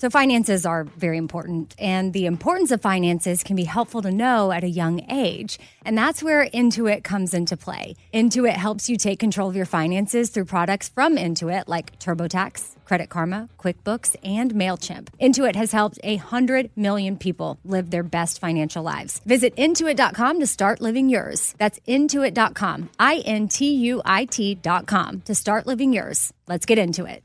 So, finances are very important, and the importance of finances can be helpful to know at a young age. And that's where Intuit comes into play. Intuit helps you take control of your finances through products from Intuit like TurboTax, Credit Karma, QuickBooks, and MailChimp. Intuit has helped 100 million people live their best financial lives. Visit intuit.com to start living yours. That's intuit.com, I N T U I T.com to start living yours. Let's get into it.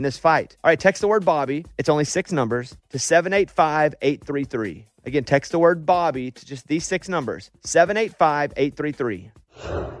in this fight. All right, text the word Bobby. It's only six numbers to 785 833. Again, text the word Bobby to just these six numbers 785 833.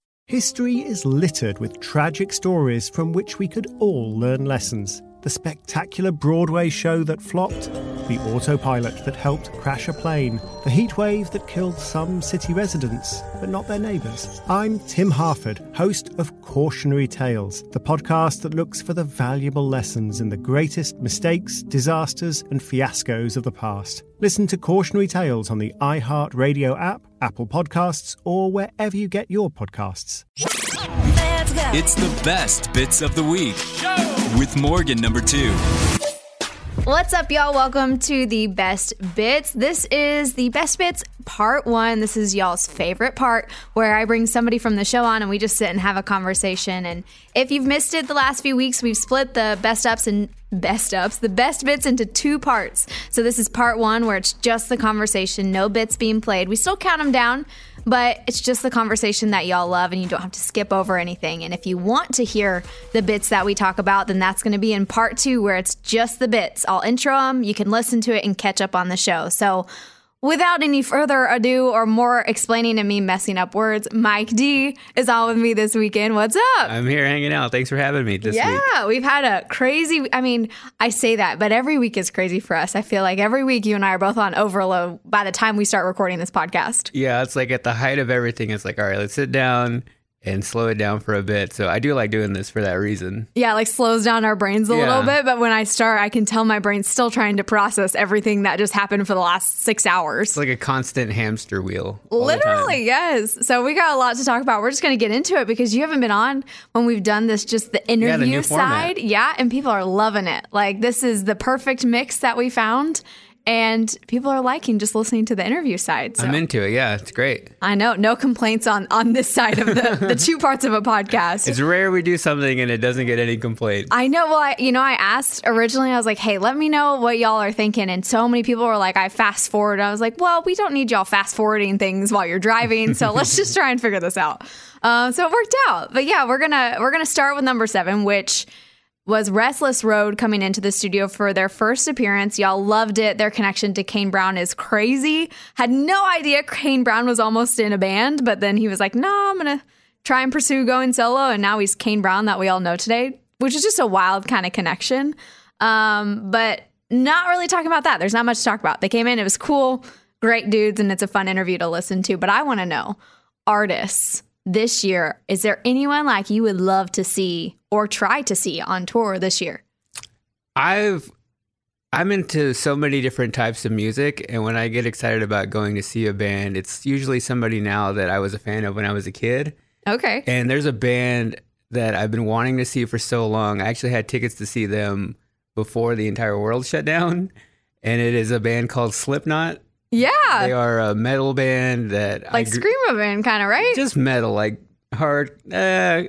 History is littered with tragic stories from which we could all learn lessons. The spectacular Broadway show that flopped, the autopilot that helped crash a plane, the heatwave that killed some city residents, but not their neighbours. I'm Tim Harford, host of Cautionary Tales, the podcast that looks for the valuable lessons in the greatest mistakes, disasters, and fiascos of the past. Listen to Cautionary Tales on the iHeartRadio app, Apple Podcasts, or wherever you get your podcasts. It's the best bits of the week with Morgan number two. What's up, y'all? Welcome to the best bits. This is the best bits part one. This is y'all's favorite part where I bring somebody from the show on and we just sit and have a conversation. And if you've missed it the last few weeks, we've split the best ups and best ups, the best bits into two parts. So this is part one where it's just the conversation, no bits being played. We still count them down but it's just the conversation that y'all love and you don't have to skip over anything. And if you want to hear the bits that we talk about, then that's going to be in part two where it's just the bits. I'll intro them, you can listen to it and catch up on the show. So Without any further ado or more explaining and me messing up words, Mike D is on with me this weekend. What's up? I'm here hanging out. Thanks for having me this yeah, week. Yeah, we've had a crazy, I mean, I say that, but every week is crazy for us. I feel like every week you and I are both on overload by the time we start recording this podcast. Yeah, it's like at the height of everything, it's like, all right, let's sit down and slow it down for a bit. So I do like doing this for that reason. Yeah, like slows down our brains a yeah. little bit. But when I start, I can tell my brain's still trying to process everything that just happened for the last six hours. It's like a constant hamster wheel. Literally, yes. So we got a lot to talk about. We're just going to get into it because you haven't been on when we've done this, just the interview yeah, the side. Yeah, and people are loving it. Like this is the perfect mix that we found and people are liking just listening to the interview side. So. I'm into it. Yeah, it's great. I know. No complaints on on this side of the the two parts of a podcast. It's rare we do something and it doesn't get any complaints. I know. Well, I, you know, I asked originally. I was like, "Hey, let me know what y'all are thinking." And so many people were like, "I fast forward." I was like, "Well, we don't need y'all fast forwarding things while you're driving, so let's just try and figure this out." Uh, so it worked out. But yeah, we're gonna we're gonna start with number seven, which was Restless Road coming into the studio for their first appearance. Y'all loved it. Their connection to Kane Brown is crazy. Had no idea Kane Brown was almost in a band, but then he was like, "No, I'm gonna try and pursue going solo," and now he's Kane Brown that we all know today, which is just a wild kind of connection. Um, but not really talking about that. There's not much to talk about. They came in, it was cool, great dudes, and it's a fun interview to listen to. But I want to know artists this year. Is there anyone like you would love to see or try to see on tour this year? I've I'm into so many different types of music, and when I get excited about going to see a band, it's usually somebody now that I was a fan of when I was a kid. Okay. And there's a band that I've been wanting to see for so long. I actually had tickets to see them before the entire world shut down, and it is a band called Slipknot. Yeah. They are a metal band that like I gr- screamo band, kind of right? just metal, like hard. Uh,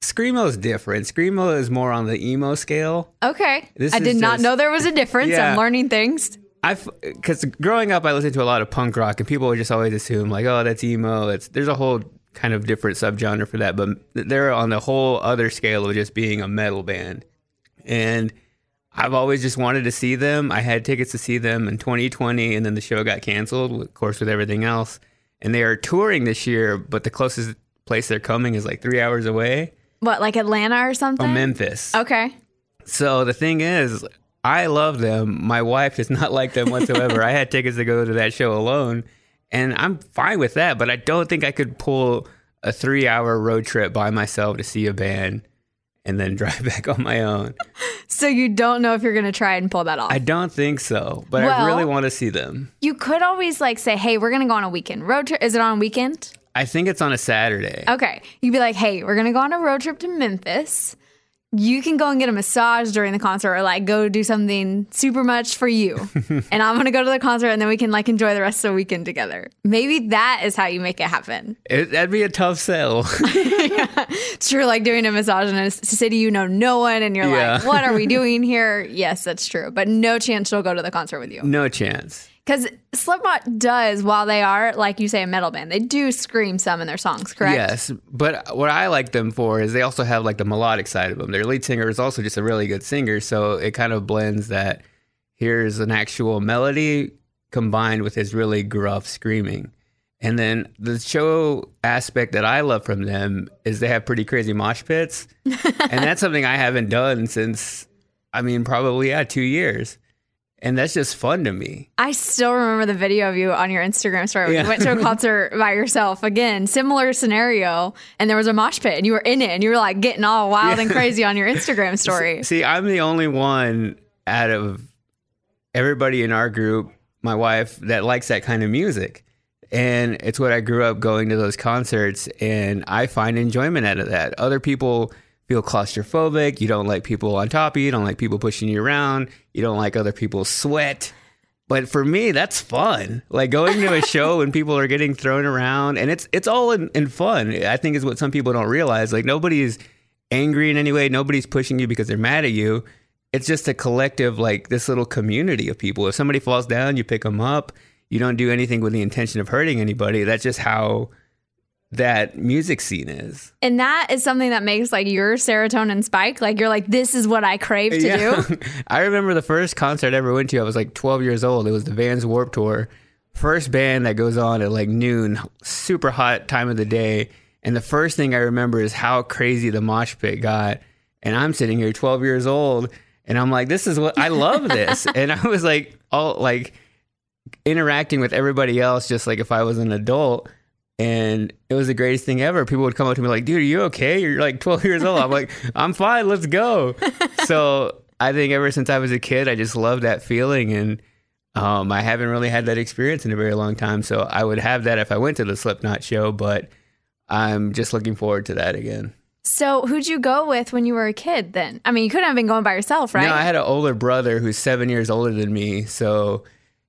screamo is different. Screamo is more on the emo scale. okay. This I did not know there was a difference. Yeah. I'm learning things. I because growing up, I listened to a lot of punk rock, and people would just always assume like, oh, that's emo. It's there's a whole kind of different subgenre for that, but they're on the whole other scale of just being a metal band. And I've always just wanted to see them. I had tickets to see them in 2020, and then the show got canceled, of course, with everything else. And they are touring this year, but the closest place they're coming is like three hours away, What, like Atlanta or something? Memphis. Okay. So the thing is, I love them. My wife does not like them whatsoever. I had tickets to go to that show alone, and I'm fine with that. But I don't think I could pull a three-hour road trip by myself to see a band and then drive back on my own. So you don't know if you're going to try and pull that off. I don't think so, but I really want to see them. you could always like say, hey, we're going to go on a weekend road trip. Is it on a weekend? I think it's on a Saturday. Okay. You'd be like, hey, we're going to go on a road trip to Memphis. You can go and get a massage during the concert or like go do something super much for you. and I'm going to go to the concert and then we can like enjoy the rest of the weekend together. Maybe that is how you make it happen. It, that'd be a tough sell. It's true, like doing a massage in a city you know no one and you're Yeah. like, what are we doing here? Yes, that's true. But no chance she'll go to the concert with you. no chance. Because Slipknot does, while they are, like you say, a metal band, they do scream some in their songs, correct? Yes, but what I like them for is they also have like the melodic side of them. Their lead singer is also just a really good singer, so it kind of blends that. Here's an actual melody combined with his really gruff screaming. And then the show aspect that I love from them is they have pretty crazy mosh pits. and that's something I haven't done since, I mean, probably, yeah, two years. And that's just fun to me. I still remember the video of you on your Instagram story when Yeah. you went to a concert by yourself. Again, similar scenario, and there was a mosh pit, and you were in it, and you were like getting all wild and crazy on your Instagram story. See, I'm the only one out of everybody in our group, my wife, that likes that kind of music. And it's what I grew up going to those concerts, and I find enjoyment out of that. Other people feel claustrophobic. You don't like people on top of you. You don't like people pushing you around. You don't like other people's sweat. But for me, that's fun. Like going to a show and people are getting thrown around, and it's it's all in, in fun. I think is what some people don't realize. Like nobody's angry in any way. Nobody's pushing you because they're mad at you. It's just a collective, like this little community of people. If somebody falls down, you pick them up. You don't do anything with the intention of hurting anybody. That's just how that music scene is. And that is something that makes like your serotonin spike. Like you're like, this is what I crave to do. I remember the first concert I ever went to. I was like 12 years old. It was the Vans Warped Tour. First band that goes on at like noon, super hot time of the day. And the first thing I remember is how crazy the mosh pit got. And I'm sitting here 12 years old and I'm like, this is what I love this. and I was like, all like interacting with everybody else just like if I was an adult. And it was the greatest thing ever. People would come up to me like, dude, are you okay? You're like 12 years old. I'm like, I'm fine. Let's go. so I think ever since I was a kid, I just love that feeling. And um, I haven't really had that experience in a very long time. So I would have that if I went to the Slipknot show, but I'm just looking forward to that again. So who'd you go with when you were a kid then? I mean, you couldn't have been going by yourself, right? No, I had an older brother who's seven years older than me. So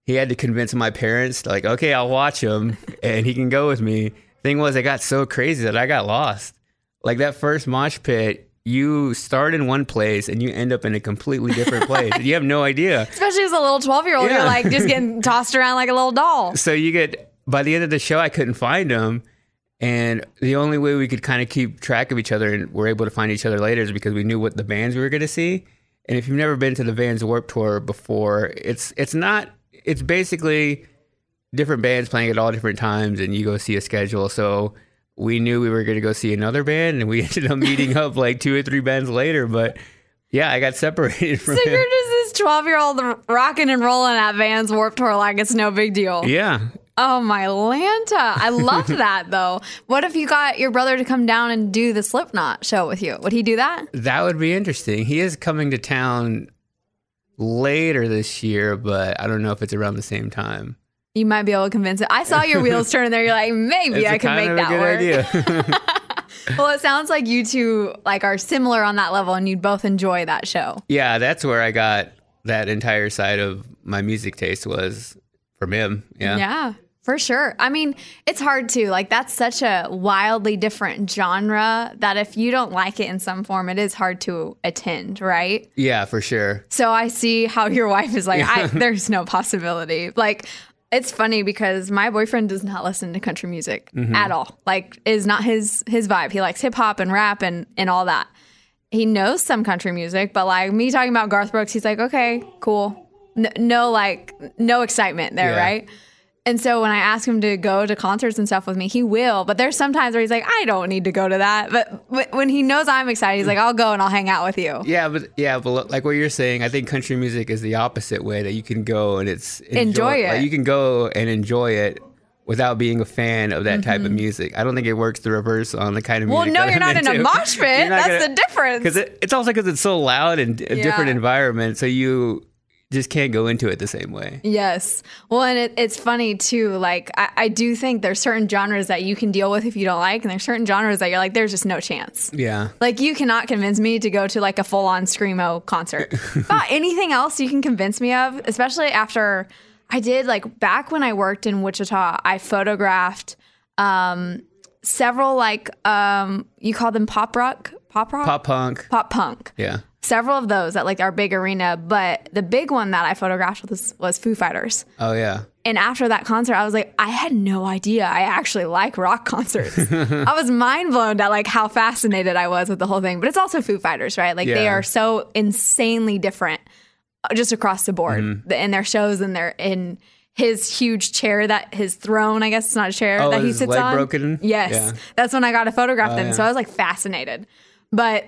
he had to convince my parents, like, okay, I'll watch him and he can go with me. Thing was, it got so crazy that I got lost. Like that first mosh pit, you start in one place and you end up in a completely different place. you have no idea. Especially as a little 12 year old, Yeah. you're like just getting tossed around like a little doll. So you get, by the end of the show, I couldn't find him. And the only way we could kind of keep track of each other and we're able to find each other later is because we knew what the bands we were going to see. And if you've never been to the Vans Warped Tour before, it's it's not it's basically different bands playing at all different times and you go see a schedule. So we knew we were going to go see another band and we ended up meeting up like two or three bands later, but yeah, I got separated from So him. you're just this 12 year old rocking and rolling at Vans Warped Tour like it's no big deal. Yeah. Oh my Lanta. I love that though. What if you got your brother to come down and do the Slipknot show with you? Would he do that? That would be interesting. He is coming to town later this year, but I don't know if it's around the same time. You might be able to convince it. I saw your wheels turning there. You're like, maybe It's I can make that work. well, it sounds like you two like are similar on that level, and you'd both enjoy that show. yeah, that's where I got that entire side of my music taste was from him. Yeah. Yeah, for sure. I mean, it's hard to like that's such a wildly different genre that if you don't like it in some form, it is hard to attend, right? Yeah, for sure. So I see how your wife is like, I, there's no possibility. Like, it's funny because my boyfriend does not listen to country music mm-hmm. at all. Like, is not his his vibe. He likes hip hop and rap and and all that. He knows some country music, but like me talking about Garth Brooks, he's like, okay, cool. No, no like, no excitement there, Yeah. right? And so when I ask him to go to concerts and stuff with me, he will. But there's sometimes where he's like, I don't need to go to that. But when he knows I'm excited, he's like, I'll go and I'll hang out with you. Yeah, but yeah, but like what you're saying, I think country music is the opposite way that you can go and it's Enjoy it. Like you can go and enjoy it without being a fan of that type of music. I don't think it works the reverse on the kind of Mm-hmm. Well, music. no, you're not in a mosh pit. That's gonna- the difference. Because it, it's also because it's so loud and a different environment, so you just can't go into it the same way. Yes. Well, and it, it's funny too. Like, I, I do think there's certain genres that you can deal with if you don't like, and there's certain genres that you're like, there's just no chance. Yeah. Like, you cannot convince me to go to like a full on Screamo concert. About anything else you can convince me of, especially after I did, like, back when I worked in Wichita, I photographed um, several, like, um, you call them pop rock? Pop rock? Pop punk. Pop punk. Yeah. Several of those at like our big arena, but the big one that I photographed was, was Foo Fighters. Oh yeah. And after that concert, I was like, I had no idea I actually like rock concerts. I was mind blown at like how fascinated I was with the whole thing. But it's also Foo Fighters, right? Like they are so insanely different uh, just across the board The- in their shows and their in his huge chair that his throne, I guess it's not a chair Oh, that he sits leg on. broken? Yes. Yeah. Oh, That's when I got to photograph them. yeah. So I was like fascinated. But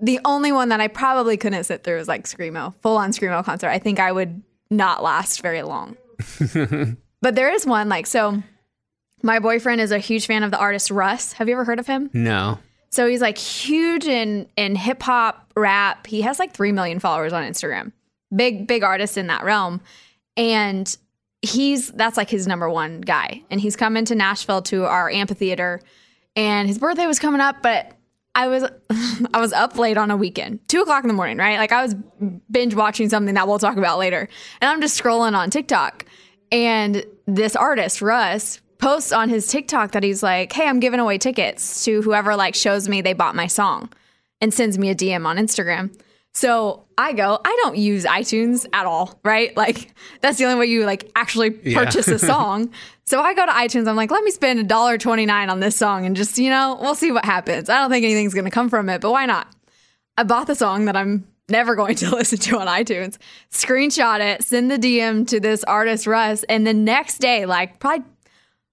the only one that I probably couldn't sit through was like Screamo, full on Screamo concert. I think I would not last very long. but there is one like so. My boyfriend is a huge fan of the artist Russ. Have you ever heard of him? No. So he's like huge in in hip hop, rap. He has like three million followers on Instagram. Big big artist in that realm, and he's that's like his number one guy. And he's coming to Nashville to our amphitheater, and his birthday was coming up, but. I was I was up late on a weekend, two o'clock in the morning, right? Like I was binge watching something that we'll talk about later, and I'm just scrolling on TikTok, and this artist Russ posts on his TikTok that he's like, "Hey, I'm giving away tickets to whoever like shows me they bought my song," and sends me a DM on Instagram. So I go, I don't use iTunes at all, right? Like that's the only way you like actually purchase a song. So I go to iTunes. I'm like, let me spend a dollar twenty nine on this song, and just you know, we'll see what happens. I don't think anything's gonna come from it, but why not? I bought the song that I'm never going to listen to on iTunes, screenshot it, send the DM to this artist Russ, and the next day, like probably,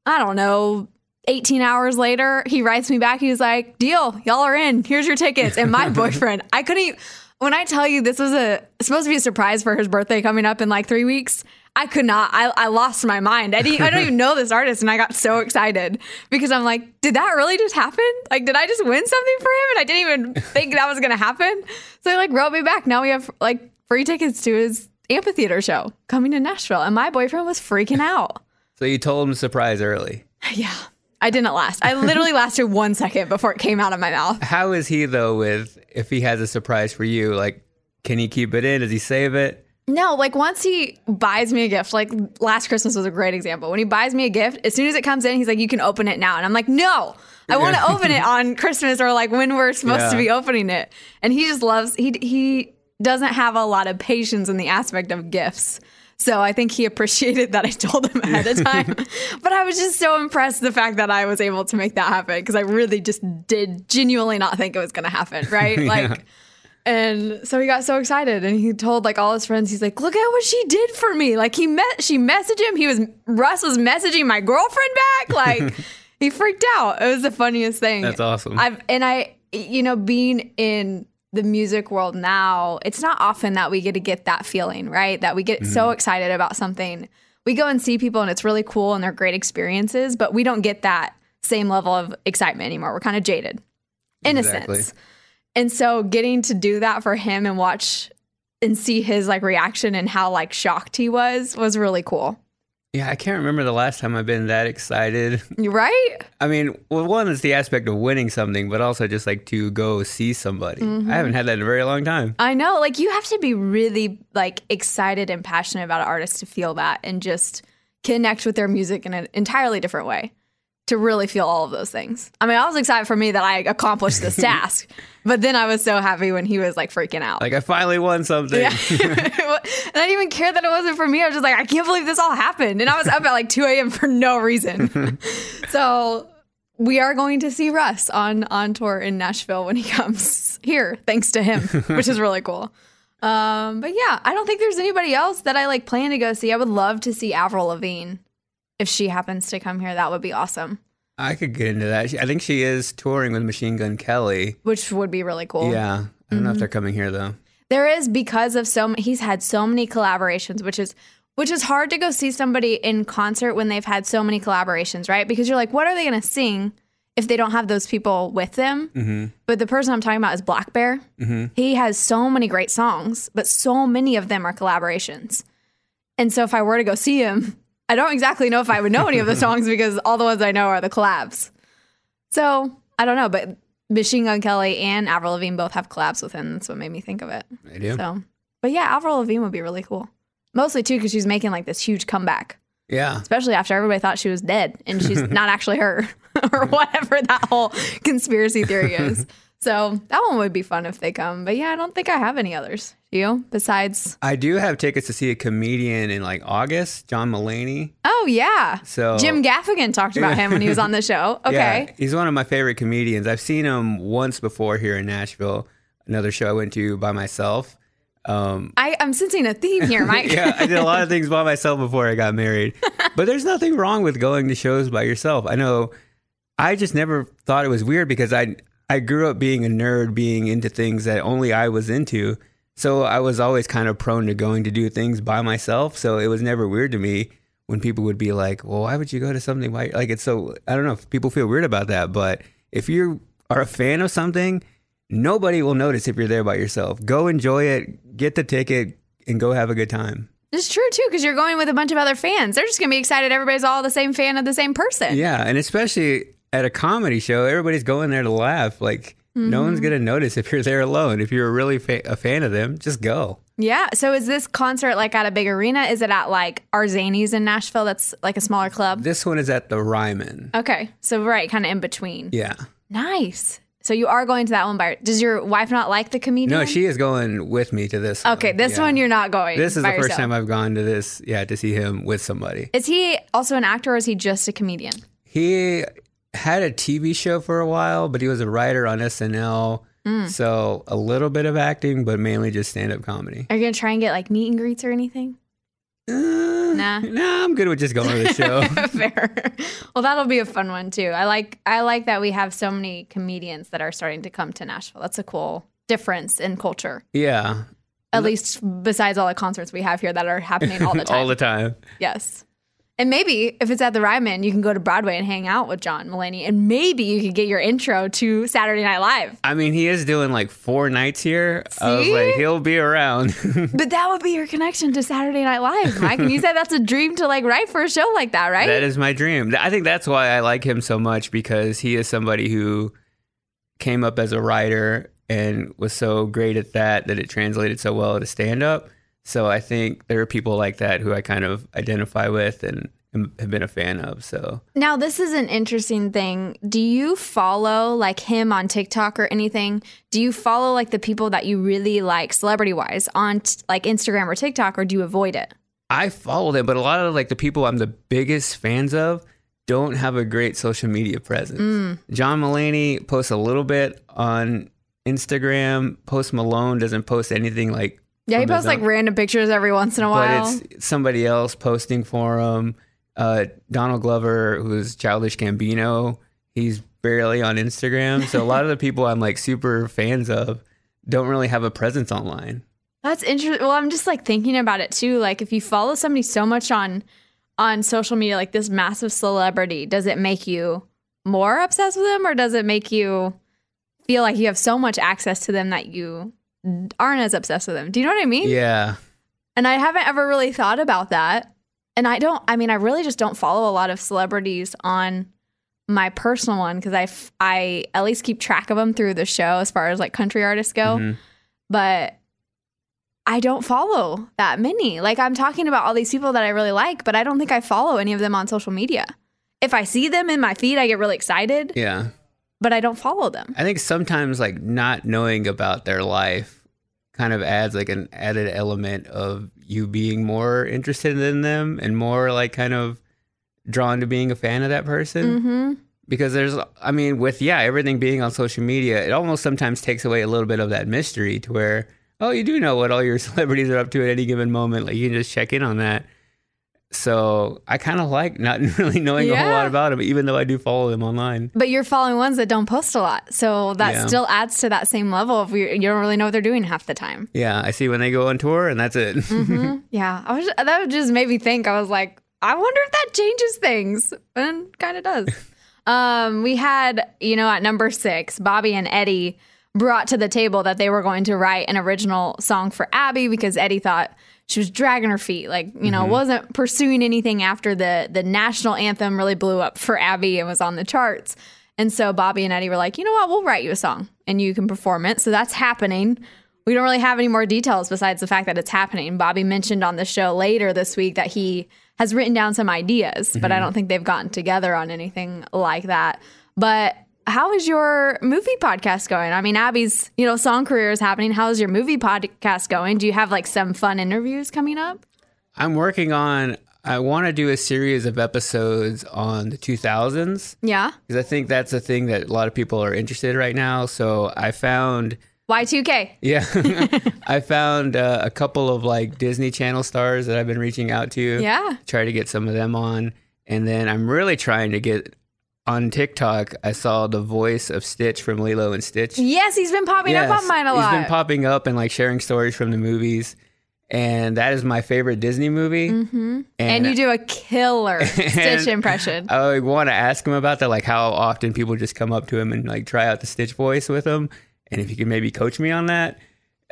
I don't know, 18 hours later, he writes me back. He was like, "Deal, y'all are in. Here's your tickets." And my boyfriend, I couldn't. Even, when I tell you this was a supposed to be a surprise for his birthday coming up in like three weeks, I could not. I, I lost my mind. I didn't. I don't even know this artist, and I got so excited because I'm like, did that really just happen? Like, did I just win something for him? And I didn't even think that was gonna happen. So he like wrote me back. Now we have like free tickets to his amphitheater show coming to Nashville, and my boyfriend was freaking out. So you told him surprise early. Yeah. I didn't last. I literally lasted one second before it came out of my mouth. How is he though with if he has a surprise for you? Like, can he keep it in? Does he save it? No, like once he buys me a gift, like last Christmas was a great example. When he buys me a gift, as soon as it comes in, he's like, "You can open it now," and I'm like, "No, I want to open it on Christmas or like when we're supposed to be opening it." And he just loves he he doesn't have a lot of patience in the aspect of gifts. So I think he appreciated that I told him ahead of time. but I was just so impressed the fact that I was able to make that happen because I really just did genuinely not think it was going to happen, right? Like and so he got so excited and he told like all his friends, he's like, look at what she did for me. Like he met, she messaged him. He was, Russ was messaging my girlfriend back. Like he freaked out. It was the funniest thing. That's awesome. I've, and I, you know, being in the music world now, it's not often that we get to get that feeling, right? That we get Mm-hmm. so excited about something. We go and see people and it's really cool and they're great experiences, but we don't get that same level of excitement anymore. We're kind of jaded in Exactly. a sense. And so getting to do that for him and watch and see his like reaction and how like shocked he was was really cool. Yeah, I can't remember the last time I've been that excited. Right? I mean, well, one is the aspect of winning something, but also just like to go see somebody. Mm-hmm. I haven't had that in a very long time. I know. Like you have to be really like excited and passionate about an artist to feel that and just connect with their music in an entirely different way to really feel all of those things. I mean, I was excited for me that I accomplished this task, but then I was so happy when he was like freaking out. Like I finally won something. Yeah. and I didn't even care that it wasn't for me. I was just like, I can't believe this all happened. And I was up at like 2 a.m. for no reason. so we are going to see Russ on on tour in Nashville when he comes here, thanks to him, which is really cool. Um, but yeah, I don't think there's anybody else that I like plan to go see. I would love to see Avril Lavigne if she happens to come here. That would be awesome. I could get into that. I think she is touring with Machine Gun Kelly. Which would be really cool. Yeah. I don't Mm-hmm. know if they're coming here though. There is because of so he's had so many collaborations, which is which is hard to go see somebody in concert when they've had so many collaborations, right? Because you're like, what are they going to sing if they don't have those people with them? Mm-hmm. But the person I'm talking about is blackbear. He has so many great songs, but so many of them are collaborations. And so if I were to go see him, I don't exactly know if I would know any of the songs because all the ones I know are the collabs. So I don't know, but Machine Gun Kelly and Avril Lavigne both have collabs with him. That's what made me think of it. I do. So, but yeah, Avril Lavigne would be really cool. Mostly too because she's making like this huge comeback, Yeah. especially after everybody thought she was dead and she's not actually her or whatever that whole conspiracy theory is. So that one would be fun if they come. But yeah, I don't think I have any others. Do you? Besides, I do have tickets to see a comedian in like August, John Mulaney. oh yeah, So Jim Gaffigan talked about him when he was on the show. Okay, Yeah, he's one of my favorite comedians. I've seen him once before here in Nashville. Another show I went to by myself. Um, I, I'm sensing a theme here, Mike. yeah, I did a lot of things by myself before I got married. But there's nothing wrong with going to shows by yourself. I know I just never thought it was weird because I I grew up being a nerd, being into things that only I was into. So I was always kind of prone to going to do things by myself. So it was never weird to me when people would be like, "Well, why would you go to something by like it's so I don't know if people feel weird about that, but if you are a fan of something, nobody will notice if you're there by yourself. Go enjoy it, get the ticket and go have a good time. It's true too because you're going with a bunch of other fans. They're just gonna be excited. Everybody's all the same fan of the same person. Yeah, and especially at a comedy show, everybody's going there to laugh. Like no one's mm-hmm. gonna notice if you're there alone. If you're really fa- a fan of them, just go. Yeah. So is this concert like at a big arena? Is it at like Zanies in Nashville? That's like a smaller club. This one is at the Ryman. Okay. So right, kind of in between. Yeah. Nice. So you are going to that one by does your wife not like the comedian? No, she is going with me to this. Okay, one. this Yeah. one you're not going. This is the first yourself. time I've gone to this. Yeah, to see him with somebody. Is he also an actor or is he just a comedian? He had a TV show for a while, but he was a writer on SNL. Mm. So a little bit of acting, but mainly just stand up comedy. Are you gonna try and get like meet and greets or anything? Uh, Nah. Nah, I'm good with just going to the show. Fair. Well, that'll be a fun one too. I like I like that we have so many comedians that are starting to come to Nashville. That's a cool difference in culture. yeah. At least besides all the concerts we have here that are happening all the time. All the time. yes. And maybe if it's at the Ryman, you can go to Broadway and hang out with John Mulaney, and maybe you could get your intro to Saturday Night Live. I mean, he is doing like four nights here. I was See? like, he'll be around. But that would be your connection to Saturday Night Live, Mike. And you said that's a dream to like write for a show like that, right? that is my dream. I think that's why I like him so much because he is somebody who came up as a writer and was so great at that that it translated so well to stand up. So I think there are people like that who I kind of identify with and have been a fan of. So Now, this is an interesting thing. Do you follow like him on TikTok or anything? Do you follow like the people that you really like celebrity wise on t- like Instagram or TikTok or do you avoid it? I follow them, but a lot of like the people I'm the biggest fans of don't have a great social media presence. Mm. John Mulaney posts a little bit on Instagram. Post Malone doesn't post anything like Yeah, he posts like random pictures every once in a while. but it's somebody else posting for him. Uh, Donald Glover, who's Childish Gambino, he's barely on Instagram. So a lot of the people I'm like super fans of don't really have a presence online. That's interesting. Well, I'm just like thinking about it too. Like if you follow somebody so much on on social media, like this massive celebrity, does it make you more obsessed with them or does it make you feel like you have so much access to them that you aren't as obsessed with them. Do you know what I mean? Yeah. And I haven't ever really thought about that. And I don't, I mean, I really just don't follow a lot of celebrities on my personal one because I, f- I at least keep track of them through the show as far as like country artists go. Mhm. But I don't follow that many. Like I'm talking about all these people that I really like, but I don't think I follow any of them on social media. If I see them in my feed, I get really excited, Yeah. But I don't follow them. I think sometimes like not knowing about their life kind of adds like an added element of you being more interested in them and more like kind of drawn to being a fan of that person. hmm Because there's, I mean, with yeah, everything being on social media, it almost sometimes takes away a little bit of that mystery to where, oh, you do know what all your celebrities are up to at any given moment. Like you can just check in on that. So I kind of like not really knowing a whole lot about them, even though I do follow them online. But you're following ones that don't post a lot. So that Yeah. still adds to that same level of you you don't really know what they're doing half the time. Yeah, I see when they go on tour, and that's it. hmm Yeah. I was, that would just made me think. I was like, I wonder if that changes things. And kind of does. um, we had, you know, at number six, Bobby and Eddie brought to the table that they were going to write an original song for Abby because Eddie thought she was dragging her feet, like you know, mm-hmm. wasn't pursuing anything after the the national anthem really blew up for Abby and was on the charts. And so Bobby and Eddie were like, you know what, we'll write you a song and you can perform it. So that's happening. We don't really have any more details besides the fact that it's happening. Bobby mentioned on the show later this week that he has written down some ideas, but I mm-hmm. don't think they've gotten together on anything like that. But how is your movie podcast going? I mean, Abby's, you know, song career is happening. How's your movie podcast going? Do you have like some fun interviews coming up? I'm working on. I want to do a series of episodes on the 2000s Yeah. because I think that's a thing that a lot of people are interested right now. So I found, Y2K. yeah, I found uh, a couple of like Disney Channel stars that I've been reaching out to. Yeah. try to get some of them on, and then I'm really trying to get on TikTok. I saw the voice of Stitch from Lilo and Stitch. Yes, he's been popping up on mine a lot. He's been popping up and like sharing stories from the movies. And that is my favorite Disney movie. Mm-hmm. and you do a killer Stitch impression. I want to ask him about that, like how often people just come up to him and like try out the Stitch voice with him, and if he could maybe coach me on that.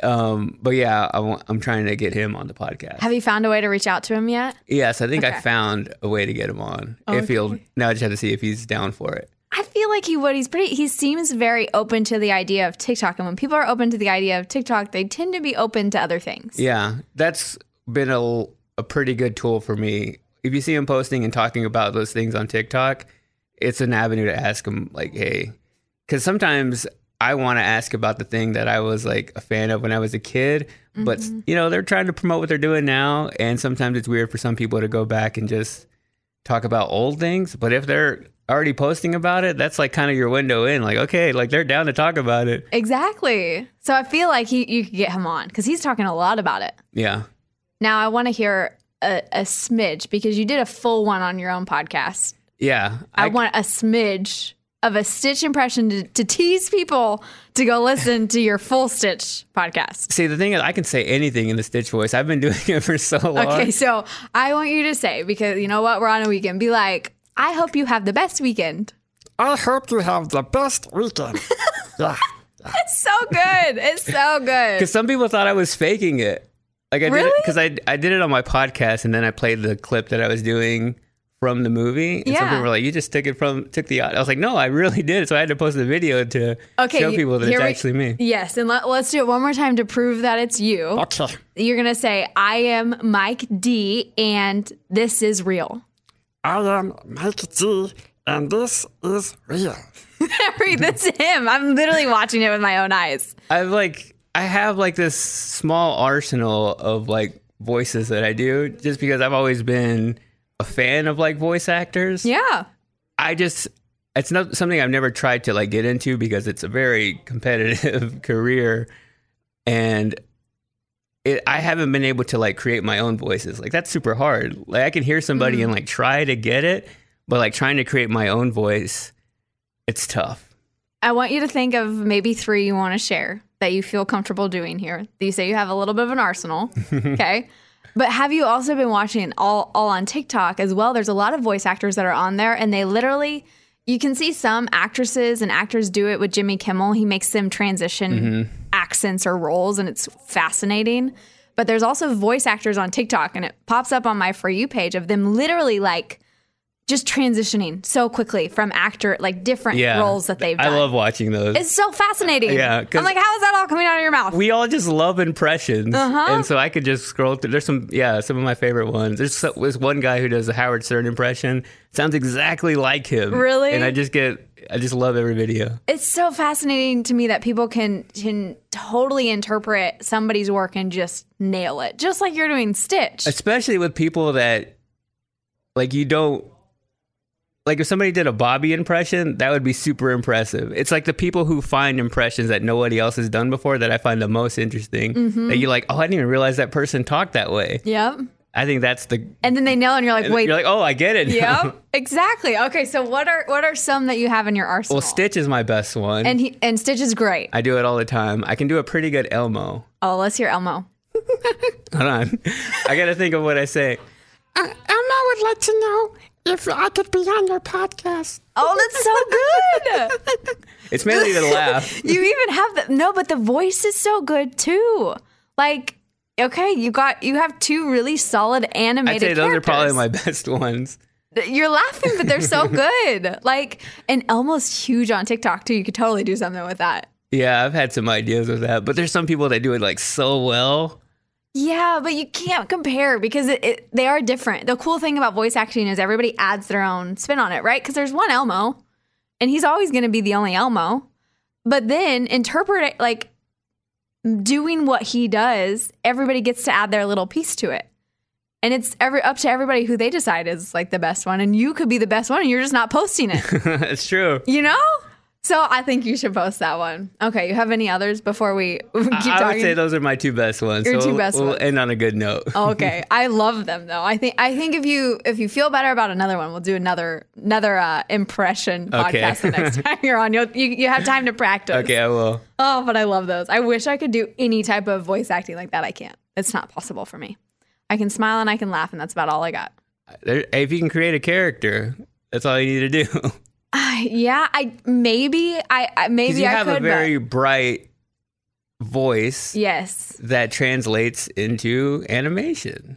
Um, but yeah, I want, I'm trying to get him on the podcast. Have you found a way to reach out to him yet? yes, I think Okay. I found a way to get him on. If he'll now, I just have to see if he's down for it. I feel like he would. He's pretty. He seems very open to the idea of TikTok, and when people are open to the idea of TikTok, they tend to be open to other things. Yeah, that's been a, a pretty good tool for me. If you see him posting and talking about those things on TikTok, it's an avenue to ask him, like, hey, because sometimes I want to ask about the thing that I was like a fan of when I was a kid, but mm-hmm. you know, they're trying to promote what they're doing now. And sometimes it's weird for some people to go back and just talk about old things. But if they're already posting about it, that's like kind of your window in. Like, okay, like they're down to talk about it. Exactly. So I feel like he, you could get him on because he's talking a lot about it. Yeah. Now I want to hear a, a smidge because you did a full one on your own podcast. Yeah. I, want a smidge of a Stitch impression to, to tease people to go listen to your full Stitch podcast. See, the thing is, I can say anything in the Stitch voice. I've been doing it for so long. Okay, so I want you to say because you know what, we're on a weekend. Be like, I hope you have the best weekend. I hope you have the best weekend. yeah. It's so good. It's so good. Because some people thought I was faking it. Like I did Really? because I I did it on my podcast and then I played the clip that I was doing from the movie. And some people were like, "You just took it from took the." I was like, "No, I really did." So I had to post the video to Okay, show people that it's we- actually me. Yes, and let, let's do it one more time to prove that it's you. Okay. You're gonna say, "I am Mike D, and this is real." I am Mike D, and this is real. Read that's him. I'm literally watching it with my own eyes. I've like I have like this small arsenal of like voices that I do just because I've always been a fan of like voice actors. Yeah. I just it's not something I've never tried to like get into because it's a very competitive career and it I haven't been able to like create my own voices. Like that's super hard. Like I can hear somebody mm-hmm. and like try to get it, but like trying to create my own voice, it's tough. I want you to think of maybe three you want to share that you feel comfortable doing here. You say you have a little bit of an arsenal. okay. But have you also been watching all all on TikTok as well? There's a lot of voice actors that are on there and they literally you can see some actresses and actors do it with Jimmy Kimmel. He makes them transition mm-hmm. accents or roles, and it's fascinating. But there's also voice actors on TikTok, and it pops up on my For You page of them literally like just transitioning so quickly from actor, like different Yeah. roles that they've done. I love watching those. It's so fascinating. Yeah, I'm like, how is that all coming out of your mouth? we all just love impressions, Uh-huh. and so I could just scroll through. There's some, yeah, some of my favorite ones. There's so, this one guy who does a Howard Stern impression. Sounds exactly like him. Really? And I just get, I just love every video. it's so fascinating to me that people can can totally interpret somebody's work and just nail it, just like you're doing Stitch. especially with people that like you don't like if somebody did a Bobby impression, that would be super impressive. It's like the people who find impressions that nobody else has done before that I find the most interesting. Mm-hmm. That you're like, oh, I didn't even realize that person talked that way. Yep. I think that's the. And then they nail and you're like, wait. you're like, oh, I get it. now." Yep. Exactly. Okay, so what are what are some that you have in your arsenal? well, Stitch is my best one. and he and Stitch is great. I do it all the time. I can do a pretty good Elmo. Oh, let's hear Elmo. Hold on. I got to think of what I say. Uh, Elmo would like to know if I could be on your podcast. Oh, that's so good. It's mainly the laugh. you even have the no, but the voice is so good too. Like, okay, you got you have two really solid animated. I'd say those are probably my best ones. You're laughing, but they're so good. Like, and Elmo's huge on TikTok too. You could totally do something with that. Yeah, I've had some ideas with that, but there's some people that do it like so well. Yeah, but you can't compare because it, it, they are different. The cool thing about voice acting is everybody adds their own spin on it, right? Because there's one Elmo, and he's always going to be the only Elmo. But then interpret it like doing what he does, everybody gets to add their little piece to it. And it's every up to everybody who they decide is like the best one. And you could be the best one and you're just not posting it. it's true. you know? So I think you should post that one. Okay, you have any others before we keep I, I would say those are my two best ones. Your so two we'll- best we'll ones. end on a good note. okay i love them though i think i think if you if you feel better about another one we'll do another another uh impression Okay. podcast the next time you're on You'll, you you have time to practice okay, I will. oh but i love those i wish i could do any type of voice acting like that i can't it's not possible for me i can smile and i can laugh and that's about all i got if you can create a character, that's all you need to do. Uh, yeah i maybe i, I Because maybe you i have could a very but bright voice yes that translates into animation.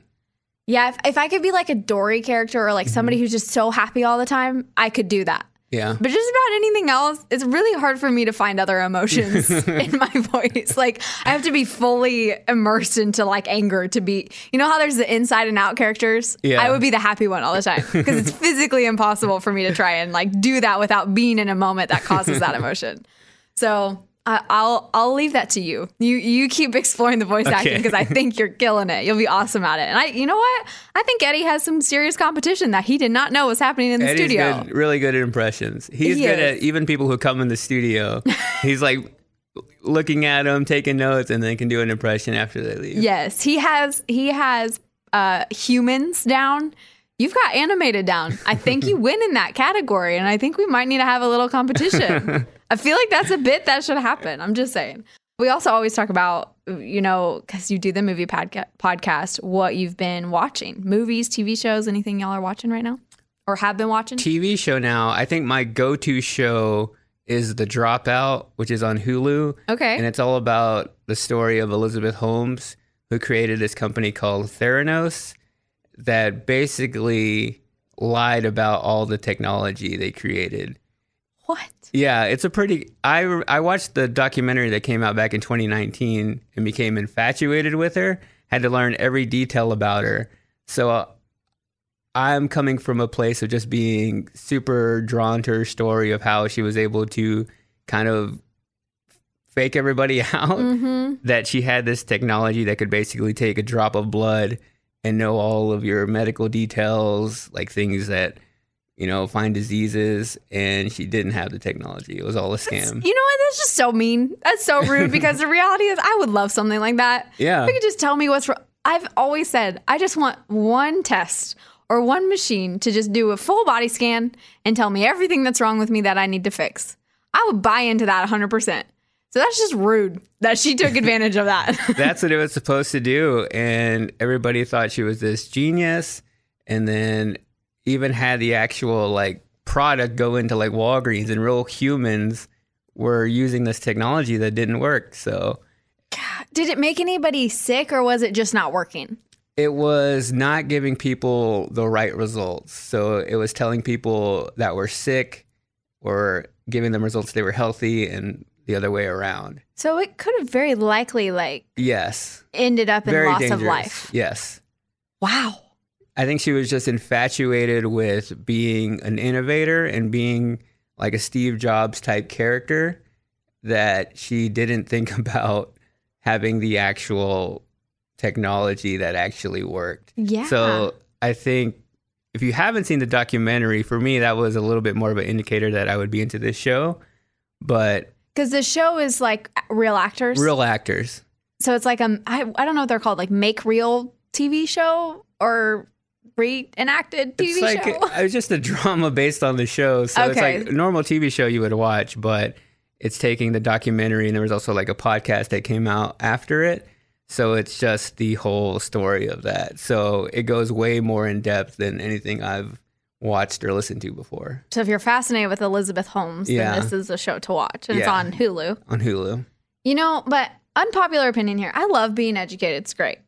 yeah if, if i could be like a dory character or like Mm-hmm. somebody who's just so happy all the time i could do that Yeah. But just about anything else, it's really hard for me to find other emotions in my voice. Like I have to be fully immersed into like anger to be, you know how there's the inside and out characters? Yeah. I would be the happy one all the time because it's physically impossible for me to try and like do that without being in a moment that causes that emotion. So I I'll I'll leave that to you. You you keep exploring the voice acting because I think you're killing it. You'll be awesome at it. And I, you know what? I think Eddie has some serious competition that he did not know was happening in the Eddie's studio. good, really good at impressions. He's He good is. at even people who come in the studio. He's like looking at them, taking notes, and then can do an impression after they leave. Yes, he has. He has uh, humans down. You've got animated down. I think you win in that category, and I think we might need to have a little competition. I feel like that's a bit that should happen. I'm just saying. We also always talk about, you know, because you do the movie podca- podcast, what you've been watching, movies, TV shows, anything y'all are watching right now, or have been watching. TV show now, I think my go to show is The Dropout, which is on Hulu. Okay. And it's all about the story of Elizabeth Holmes, who created this company called Theranos that basically lied about all the technology they created. What? Yeah, it's a pretty. I I watched the documentary that came out back in 2019 and became infatuated with her. Had to learn every detail about her. So uh, I'm coming from a place of just being super drawn to her story of how she was able to kind of fake everybody out. Mm-hmm. That she had this technology that could basically take a drop of blood and know all of your medical details, like things that you know, find diseases, and she didn't have the technology. It was all a scam. You know what? That's just so mean. That's so rude because the reality is, I would love something like that. Yeah. If you could just tell me what's wrong. I've always said, I just want one test or one machine to just do a full body scan and tell me everything that's wrong with me that I need to fix. I would buy into that 100%. So that's just rude that she took advantage of that. That's what it was supposed to do, and everybody thought she was this genius, and then even had the actual like product go into like Walgreens, and real humans were using this technology that didn't work. So Did it make anybody sick or was it just not working? It was not giving people the right results. So it was telling people that were sick or giving them results they were healthy and the other way around. So it could have very likely like Yes. ended up in Very loss dangerous. of life. Yes. Wow. I think she was just infatuated with being an innovator and being like a Steve Jobs type character that she didn't think about having the actual technology that actually worked. Yeah. So I think if you haven't seen the documentary, for me, that was a little bit more of an indicator that I would be into this show. But Because the show is like real actors. real actors. So it's like um I I don't know what they're called, like make real TV show or reenacted TV show. it's like show. it was just a drama based on the show. So Okay. it's like a normal TV show you would watch, but it's taking the documentary and there was also like a podcast that came out after it. So it's just the whole story of that. So it goes way more in depth than anything I've watched or listened to before So if you're fascinated with Elizabeth Holmes, Yeah. then this is a show to watch. And it's on Hulu. on Hulu. You know, but unpopular opinion here. I love being educated. It's great.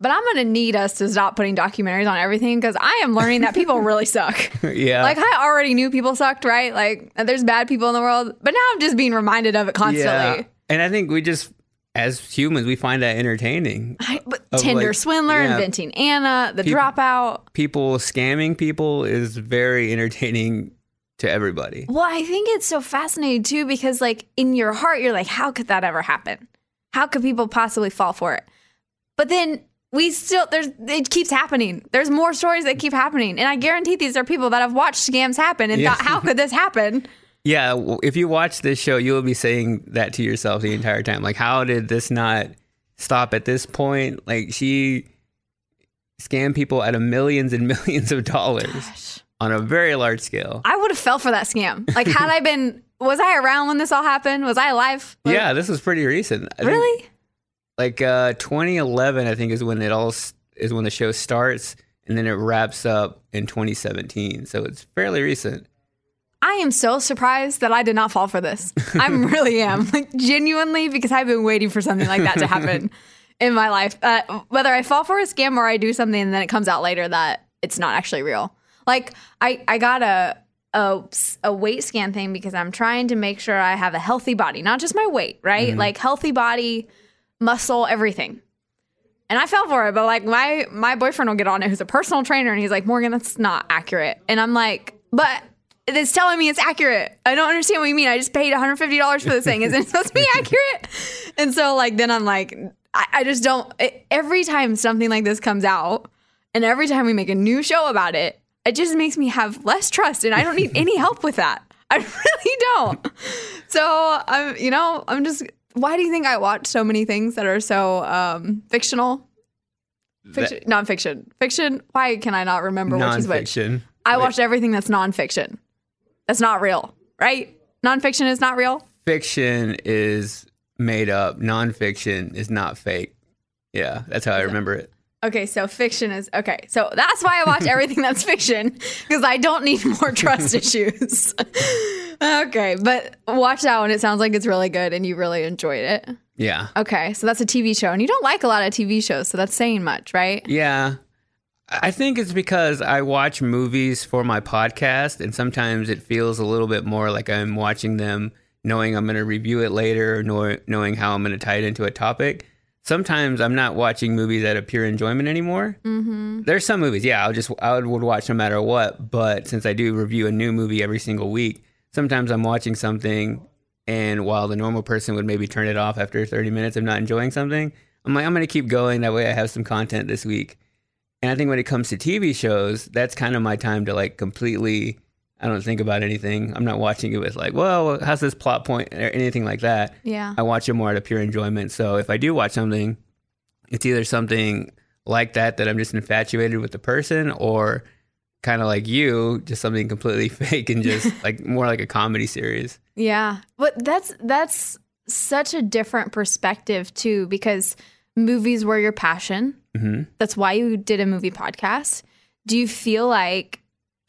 But I'm to need us to stop putting documentaries on everything because I am learning that people really suck. yeah. Like, I already knew people sucked, right? Like, there's bad people in the world. But now I'm just being reminded of it constantly. yeah. And I think we just, as humans, we find that entertaining. I, but Tinder like, Swindler, yeah. Inventing Anna, The Dropout. People scamming people is very entertaining to everybody. Well, I think it's so fascinating too because, like, in your heart, you're like, how could that ever happen? How could people possibly fall for it? But then we still, there's, it keeps happening. There's more stories that keep happening. And I guarantee these are people that have watched scams happen and Yeah. thought, how could this happen? Yeah, if you watch this show, you will be saying that to yourself the entire time. Like, how did this not stop at this point? Like, she scammed people out of millions and millions of dollars on a very large scale. I would have fell for that scam. Like, had I been, was I around when this all happened? Was I alive? yeah, this was pretty recent. I think, Really? Like uh, 2011, I think is when it all is when the show starts, and then it wraps up in 2017. So it's fairly recent. I am so surprised that I did not fall for this. I really am, like genuinely, because I've been waiting for something like that to happen in my life. Uh, whether I fall for a scam or I do something and then it comes out later that it's not actually real. Like I, I got a, a a weight scan thing because I'm trying to make sure I have a healthy body, not just my weight, right? Like healthy body, muscle, everything. And I fell for it, but like my my boyfriend will get on it, who's a personal trainer, and he's like, Morgan, that's not accurate. And I'm like, but it's telling me it's accurate. I don't understand what you mean. I just paid $150 for this thing. Isn't it supposed to be accurate? And so like then I'm like, I, I just don't. It, every time something like this comes out, and every time we make a new show about it, it just makes me have less trust, and I don't need any help with that. I really don't. So I'm, you know, I'm just. Why do you think I watch so many things that are so um, fictional? Fiction, nonfiction, fiction. Why can I not remember which is which? Nonfiction. I watched everything that's nonfiction. That's not real, right? Nonfiction is not real. Fiction is made up. Nonfiction is not fake. Yeah, that's how I remember it. Okay, so fiction is okay. So that's why I watch everything that's fiction because I don't need more trust issues. okay, but watch that one. It sounds like it's really good and you really enjoyed it. Yeah. Okay, so that's a TV show, and you don't like a lot of TV shows, so that's saying much, right? Yeah. I think it's because I watch movies for my podcast, and sometimes it feels a little bit more like I'm watching them knowing I'm going to review it later or knowing how I'm going to tie it into a topic. Sometimes I'm not watching movies out of pure enjoyment anymore. Mm-hmm. There's some movies, yeah, I'll just I would, watch no matter what. But since I do review a new movie every single week, sometimes I'm watching something, and while the normal person would maybe turn it off after 30 minutes of not enjoying something, I'm like, I'm going to keep going. That way, I have some content this week. And I think when it comes to TV shows, that's kind of my time to like completely. I don't think about anything. I'm not watching it with like, well, how's this plot point or anything like that. Yeah. I watch it more out of pure enjoyment. So if I do watch something, it's either something like that that I'm just infatuated with the person, or kind of like you, just something completely fake and just like more like a comedy series. Yeah. But that's that's such a different perspective too because movies were your passion. hmm That's why you did a movie podcast. Do you feel like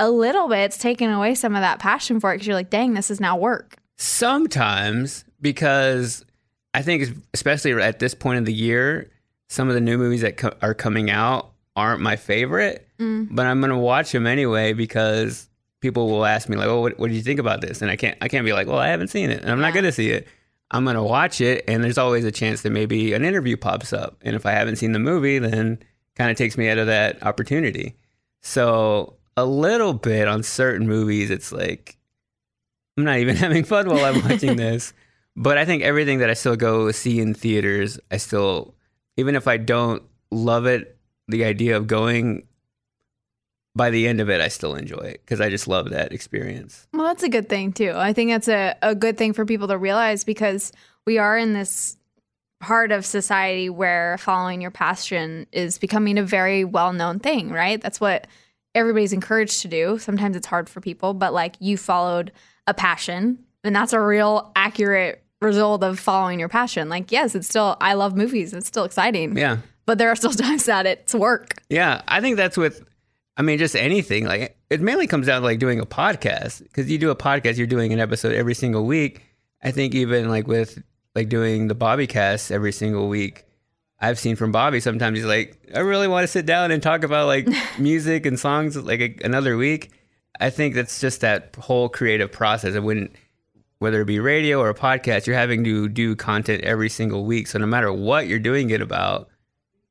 a little bit it's taken away some of that passion for it because you're like, dang, this is now work. Sometimes because I think especially at this point of the year, some of the new movies that co- are coming out aren't my favorite, Mm. but I'm gonna watch them anyway because people will ask me like, "Oh, what, what do you think about this?" And I can't I can't be like, "Well, I haven't seen it, and I'm not gonna see it." I'm gonna watch it, and there's always a chance that maybe an interview pops up, and if I haven't seen the movie, then kind of takes me out of that opportunity. So a little bit on certain movies, it's like I'm not even having fun while I'm watching this. But I think everything that I still go see in theaters, I still, even if I don't love it, the idea of going by the end of it, I still enjoy it because I just love that experience. Well, that's a good thing too. I think that's a, a good thing for people to realize because we are in this part of society where following your passion is becoming a very well known thing, right? That's what everybody's encouraged to do. Sometimes it's hard for people, but like you followed a passion, and that's a real accurate result of following your passion. Like, yes, it's still, I love movies, it's still exciting, Yeah. but there are still times that it's work. Yeah. I think that's with, I mean, just anything. Like, it mainly comes down to like doing a podcast because you do a podcast, you're doing an episode every single week. I think even like with like doing the Bobby cast every single week, I've seen from Bobby sometimes he's like, I really want to sit down and talk about like music and songs like a, another week. I think that's just that whole creative process. It wouldn't, whether it be radio or a podcast, you're having to do content every single week. So no matter what you're doing it about,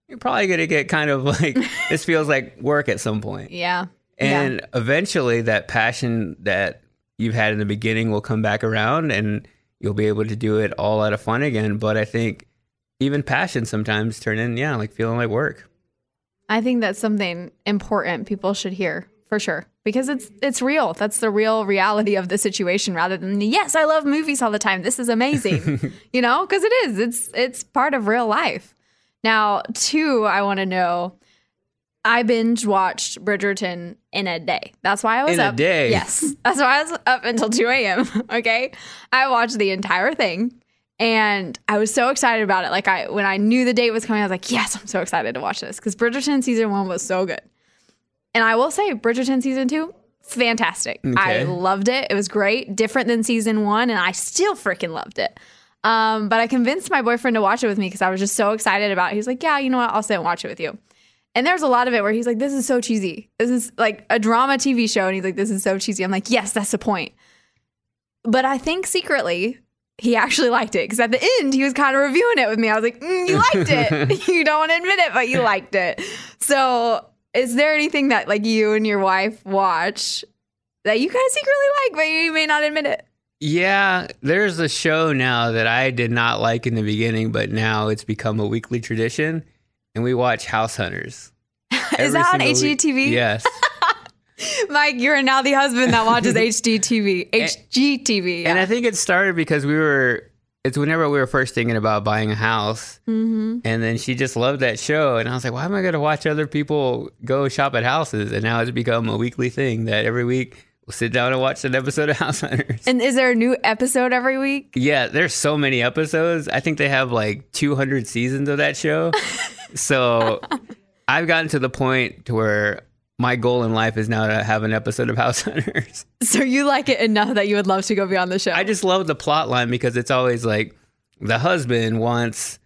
you're probably going to get kind of like, this feels like work at some point. Yeah. And eventually that passion that you've had in the beginning will come back around and you'll be able to do it all out of fun again. But I think even passion sometimes turn in, yeah, like feeling like work. I think that's something important people should hear for sure because it's it's real. That's the real reality of the situation rather than the, yes, I love movies all the time. This is amazing. you know, because it is. It's it's part of real life. Now, two, I want to know I binge watched Bridgerton in a day. That's why I was In a up. day? Yes. That's why I was up until 2 a.m. Okay. I watched the entire thing and I was so excited about it. Like I when I knew the date was coming, I was like, yes, I'm so excited to watch this. Because Bridgerton season one was so good. And I will say, Bridgerton season two, fantastic. I loved it. It was great, different than season one, and I still freaking loved it. Um, but I convinced my boyfriend to watch it with me because I was just so excited about it. He was like, Yeah, you know what? I'll sit and watch it with you. And there's a lot of it where he's like, This is so cheesy. This is like a drama TV show. And he's like, This is so cheesy. I'm like, Yes, that's the point. But I think secretly, he actually liked it because at the end, he was kind of reviewing it with me. I was like, mm, You liked it. you don't want to admit it, but you liked it. So, is there anything that like you and your wife watch that you kind of secretly like, but you may not admit it? Yeah, there's a show now that I did not like in the beginning, but now it's become a weekly tradition. And we watch House Hunters. Is that on. HGTV? Yes. Mike, you're now the husband that watches HGTV. HGTV. And. I think it started because we were, it's whenever we were first thinking about buying a house. Mm-hmm. And then she just loved that show. And I was like, why am I going to watch other people go shop at houses? And now it's become a weekly thing that every week we'll sit down and watch an episode of House Hunters. And is there a new episode every week? Yeah, there's so many episodes. I think they have like 200 seasons of that show. so I've gotten to the point to where my goal in life is now to have an episode of House Hunters. So you like it enough that you would love to go beyond the show? I just love the plot line because it's always like the husband wants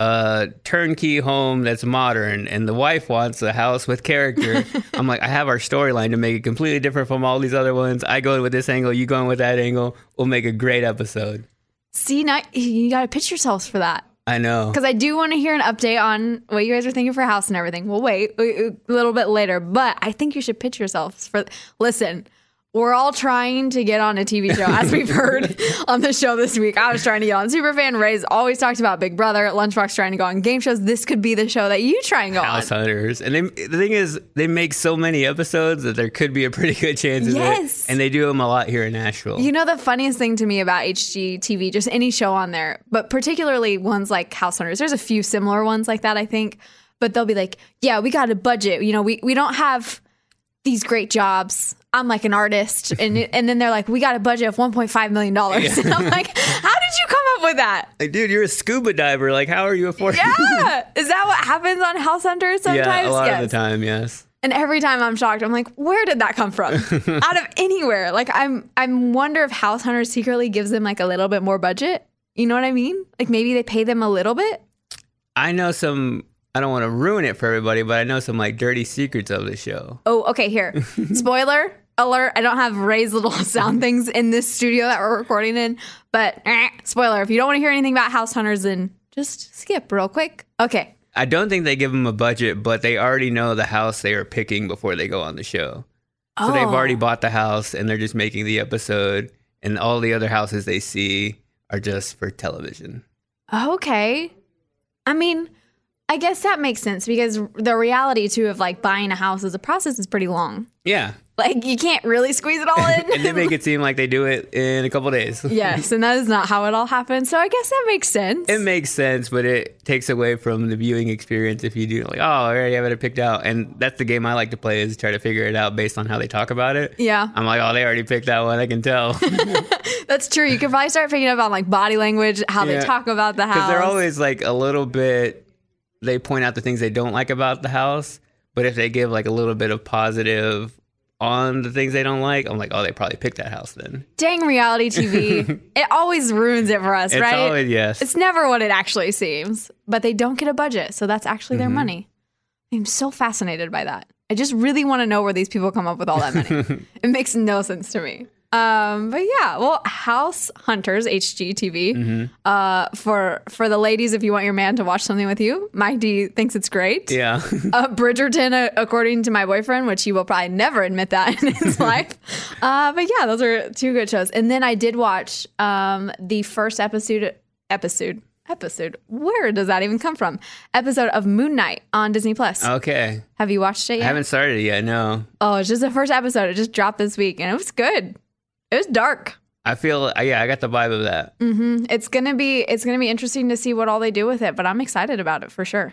a turnkey home that's modern and the wife wants a house with character. I'm like, I have our storyline to make it completely different from all these other ones. I go in with this angle, you go in with that angle. We'll make a great episode. See, now you got to pitch yourselves for that. I know. Because I do want to hear an update on what you guys are thinking for house and everything. We'll wait a little bit later, but I think you should pitch yourselves for. Listen, we're all trying to get on a TV show, as we've heard on the show this week. I was trying to get on Superfan. Ray's always talked about Big Brother. Lunchbox trying to go on game shows. This could be the show that you try and go on. House on. Hunters. And they, the thing is, they make so many episodes that there could be a pretty good chance of Yes. it. And they do them a lot here in Nashville. You know the funniest thing to me about HGTV, just any show on there, but particularly ones like House Hunters. There's a few similar ones like that, I think. But they'll be like, "Yeah, we got a budget. You know, we we don't have these great jobs. I'm like an artist, and and then they're like, we got a budget of 1.5 million dollars. And I'm like, how did you come up with that? like, dude, you're a scuba diver. Like, how are you affording Yeah, is that what happens on House Hunters sometimes? Yeah, a lot Yes. of the time, yes. And every time I'm shocked, I'm like, where did that come from? Out of anywhere. Like I'm I'm wonder if House Hunters secretly gives them like a little bit more budget You know what I mean? Like maybe they pay them a little bit. I know some. I don't want to ruin it for everybody, but I know some like dirty secrets of the show. Oh, okay. Here, spoiler alert. I don't have Ray's little sound things in this studio that we're recording in, but eh, spoiler. If you don't want to hear anything about House Hunters, then just skip real quick. Okay. I don't think they give them a budget, but they already know the house they are picking before they go on the show. So they've Oh. already bought the house and they're just making the episode, and all the other houses they see are just for television. Okay. I mean, I guess that makes sense because the reality too of like buying a house as a process is pretty long. Yeah. Like you can't really squeeze it all in. And they make it seem like they do it in a couple days. yes, and that is not how it all happens. So I guess that makes sense. It makes sense, but it takes away from the viewing experience if you do like, oh, I already have it picked out. And that's the game I like to play is try to figure it out based on how they talk about it. yeah, I'm like, oh, they already picked that one. I can tell. that's true. You can probably start picking up on like body language, how Yeah. they talk about the house. Because they're always like a little bit, they point out the things they don't like about the house. But if they give like a little bit of positive on the things they don't like, I'm like, oh, they probably picked that house then. dang reality TV. it always ruins it for us, It's right? always, yes. It's never what it actually seems, but they don't get a budget, so that's actually Mm-hmm. their money. I'm so fascinated by that. I just really want to know where these people come up with all that money. it makes no sense to me. Um, but yeah, well, House Hunters HGTV. Mm-hmm. Uh, for for the ladies, if you want your man to watch something with you, Mike D thinks it's great. yeah. Uh, Bridgerton, uh, according to my boyfriend, which he will probably never admit that in his life. Uh, but yeah, those are two good shows. And then I did watch um, the first episode, episode, episode. Where does that even come from? Episode of Moon Knight on Disney Plus. okay. Have you watched it yet? I haven't started it yet. No. Oh, it's just the first episode. It just dropped this week, and it was good. It was dark. I feel, uh, yeah, I got the vibe of that. Mm-hmm. It's gonna be it's gonna be interesting to see what all they do with it, but I'm excited about it for sure.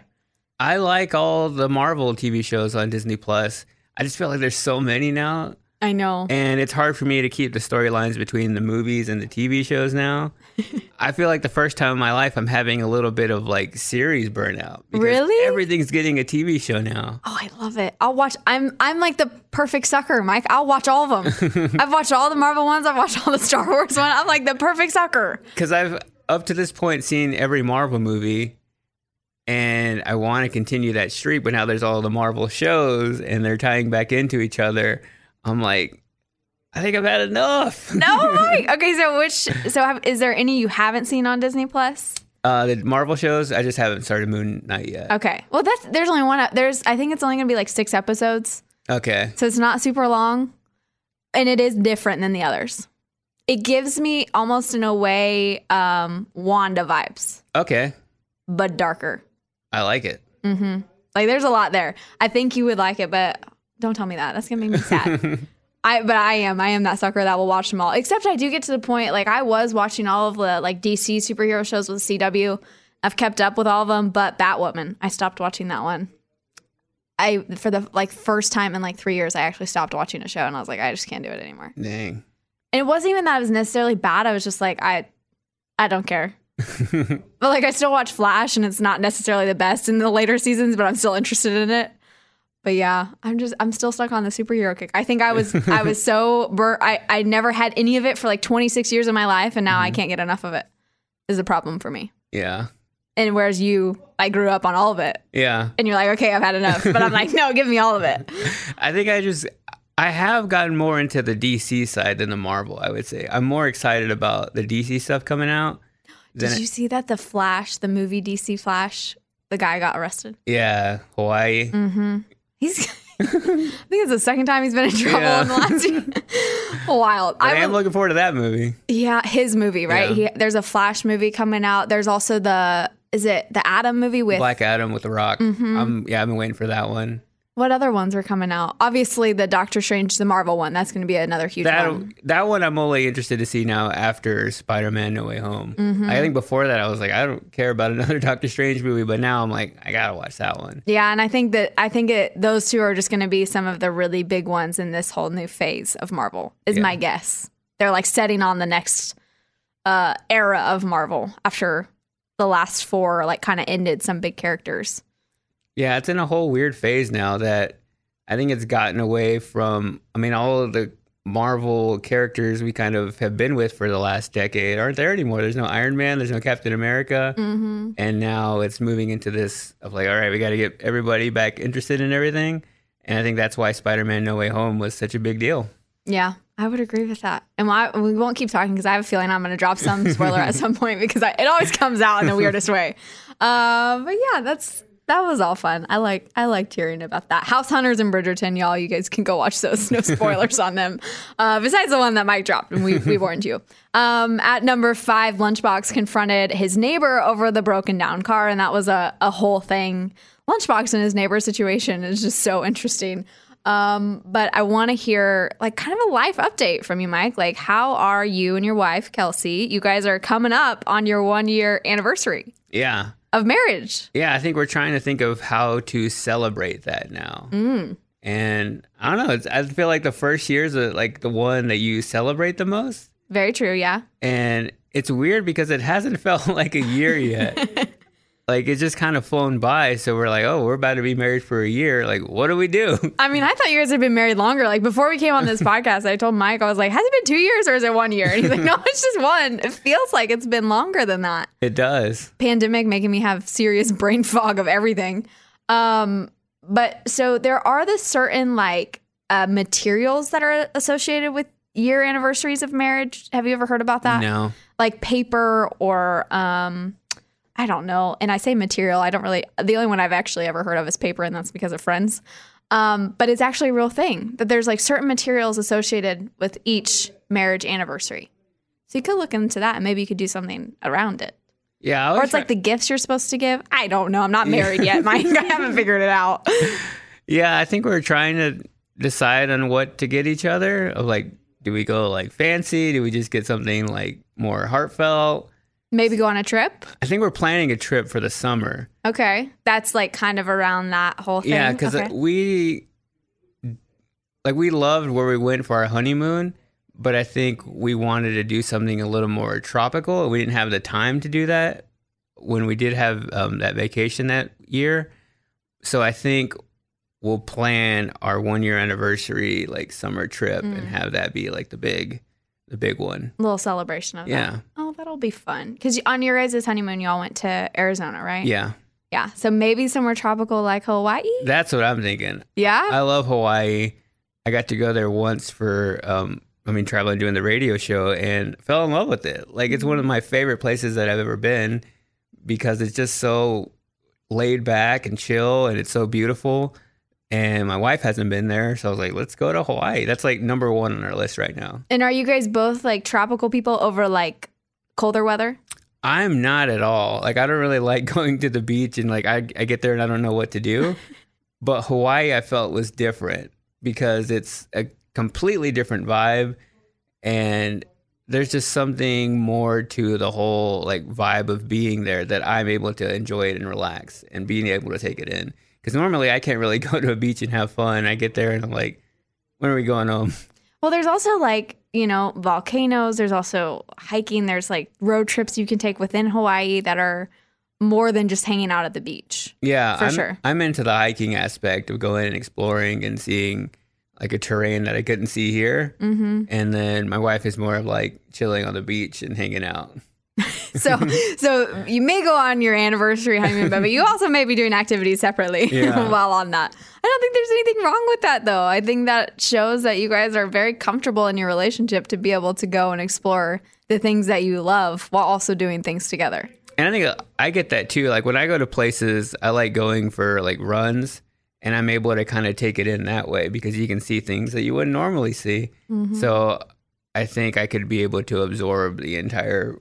I like all the Marvel TV shows on Disney Plus. I just feel like there's so many now, I know. and it's hard for me to keep the storylines between the movies and the TV shows now. I feel like the first time in my life I'm having a little bit of like series burnout. because Really? Everything's getting a TV show now. Oh, I love it. I'll watch. I'm I'm like the perfect sucker, Mike. I'll watch all of them. I've watched all the Marvel ones. I've watched all the Star Wars ones. I'm like the perfect sucker. Because I've up to this point seen every Marvel movie, and I want to continue that streak. But now there's all the Marvel shows, and they're tying back into each other. I'm like, I think I've had enough. No. Okay, so which so have, is there any you haven't seen on Disney Plus? Uh, the Marvel shows, I just haven't started Moon Knight yet. Okay. Well, that's there's only one. There's I think it's only gonna be like six episodes, Okay. so it's not super long, and it is different than the others. It gives me almost in a way um, Wanda vibes, Okay. but darker. I like it. Mm-hmm. Like there's a lot there. I think you would like it, but don't tell me that. That's gonna make me sad. I but I am. I am that sucker that will watch them all. Except I do get to the point like I was watching all of the like DC superhero shows with CW. I've kept up with all of them, but Batwoman, I stopped watching that one. I for the like first time in like three years, I actually stopped watching a show, and I was like, I just can't do it anymore. Dang. And it wasn't even that it was necessarily bad. I was just like, I, I don't care. but like, I still watch Flash, and it's not necessarily the best in the later seasons, but I'm still interested in it. But yeah, I'm just I'm still stuck on the superhero kick. I think I was I was so bur- I I never had any of it for like 26 years of my life, and now I can't get enough of it. Is a problem for me. Yeah. And whereas you, I grew up on all of it, Yeah. and you're like, okay, I've had enough. But I'm like, no, give me all of it. I think I just I have gotten more into the DC side than the Marvel, I would say. I'm more excited about the DC stuff coming out. Did you see that the Flash, the movie DC Flash, the guy got arrested? yeah, Hawaii. Mm. He's. I think it's the second time he's been in trouble Yeah. in the last year. Wild. But I, I am would- looking forward to that movie. yeah, his movie, right? Yeah. He, there's a Flash movie coming out. There's also the is it the Adam movie with Black Adam with the Rock. Mm-hmm. Yeah, I've been waiting for that one. What other ones are coming out? Obviously, the Doctor Strange, the Marvel one. That's going to be another huge That one. that one I'm only interested to see now after Spider-Man: No Way Home. Mm-hmm. I think before that I was like, I don't care about another Doctor Strange movie, but now I'm like, I gotta watch that one. Yeah, and I think that I think it those two are just going to be some of the really big ones in this whole new phase of Marvel. Is Yeah. my guess. They're like setting on the next uh, era of Marvel after the last four like kind of ended some big characters. Yeah, it's in a whole weird phase now that I think it's gotten away from. I mean, all of the Marvel characters we kind of have been with for the last decade aren't there anymore. There's no Iron Man, there's no Captain America, Mm-hmm. and now it's moving into this of like, all right, we got to get everybody back interested in everything. And I think that's why Spider-Man: No Way Home was such a big deal. Yeah, I would agree with that. And why, we won't keep talking because I have a feeling I'm going to drop some spoiler at some point because I, it always comes out in the weirdest way. Uh, but yeah, that's that was all fun. I like I liked hearing about that. House Hunters and Bridgerton, y'all. You guys can go watch those. No spoilers on them. Uh, besides the one that Mike dropped, and we we warned you. Um, at number five, Lunchbox confronted his neighbor over the broken down car, and that was a a whole thing. Lunchbox and his neighbor situation is just so interesting. Um, but I want to hear like kind of a life update from you, Mike. Like, how are you and your wife, Kelsey? You guys are coming up on your one year anniversary Yeah, of marriage. yeah. I think we're trying to think of how to celebrate that now. Mm. And I don't know. It's, I feel like the first year is like the one that you celebrate the most. Very true. Yeah. and it's weird because it hasn't felt like a year yet. like it's just kind of flown by. So we're like, oh, we're about to be married for a year. Like, what do we do? I mean, I thought you guys had been married longer. Like before we came on this podcast, I told Mike, I was like, has it been two years or is it one year? And he's like, no, it's just one. It feels like it's been longer than that. It does. pandemic making me have serious brain fog of everything. Um, but so there are the certain like uh, materials that are associated with year anniversaries of marriage. Have you ever heard about that? No. Like paper or um, I don't know. And I say material. I don't really. The only one I've actually ever heard of is paper, and that's because of friends. Um, but it's actually a real thing that there's like certain materials associated with each marriage anniversary. So you could look into that, and maybe you could do something around it. Yeah. Or it's like the gifts you're supposed to give. I don't know. I'm not married yet, Mike. I haven't figured it out. yeah. I think we're trying to decide on what to get each other. Of like, do we go like fancy? Do we just get something like more heartfelt? Maybe go on a trip. I think we're planning a trip for the summer. Okay. That's like kind of around that whole thing. Yeah, because okay. we like we loved where we went for our honeymoon, but I think we wanted to do something a little more tropical. We didn't have the time to do that when we did have um, that vacation that year. So I think we'll plan our one year anniversary like summer trip Mm. and have that be like the big, the big one. little celebration of Yeah. that. Oh, that'll be fun. Because on your guys' honeymoon, y'all went to Arizona, right? Yeah, Yeah. So maybe somewhere tropical like Hawaii. that's what I'm thinking. Yeah. I love Hawaii. I got to go there once for, um, I mean, traveling doing the radio show and fell in love with it. Like, it's one of my favorite places that I've ever been because it's just so laid back and chill and it's so beautiful. And my wife hasn't been there. So I was like, let's go to Hawaii. That's like number one on our list right now. and are you guys both like tropical people over like colder weather? I'm not at all. Like, I don't really like going to the beach and like, I, I get there and I don't know what to do. but Hawaii, I felt was different because it's a completely different vibe. And there's just something more to the whole like vibe of being there that I'm able to enjoy it and relax and being able to take it in. Because normally I can't really go to a beach and have fun. I get there and I'm like, when are we going home? Well, there's also like, you know, volcanoes. There's also hiking. There's like road trips you can take within Hawaii that are more than just hanging out at the beach. Yeah, For I'm, sure. I'm into the hiking aspect of going and exploring and seeing like a terrain that I couldn't see here. Mm-hmm. And then my wife is more of like chilling on the beach and hanging out. So, so you may go on your anniversary honeymoon, but you also may be doing activities separately Yeah. while on that. I don't think there's anything wrong with that, though. I think that shows that you guys are very comfortable in your relationship to be able to go and explore the things that you love while also doing things together. And I think uh, I get that too. Like when I go to places, I like going for like runs and I'm able to kind of take it in that way because you can see things that you wouldn't normally see. Mm-hmm. So I think I could be able to absorb the entire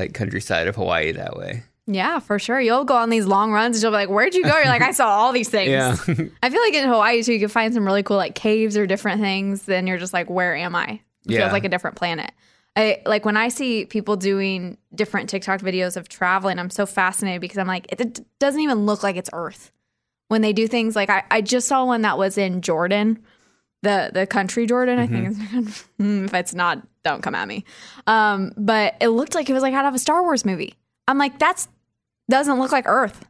like countryside of Hawaii that way. Yeah, for sure. You'll go on these long runs and you'll be like, Where'd you go? You're like, I saw all these things. Yeah. I feel like in Hawaii too, you can find some really cool like caves or different things. Then you're just like, where am I? It Yeah. feels like a different planet. I like when I see people doing different TikTok videos of traveling, I'm so fascinated because I'm like, it, it doesn't even look like it's Earth. When they do things like I, I just saw one that was in Jordan, the the country Jordan, I think. It's, Hmm, if it's not, don't come at me. Um, but it looked like it was like out of a Star Wars movie. I'm like, that's doesn't look like Earth.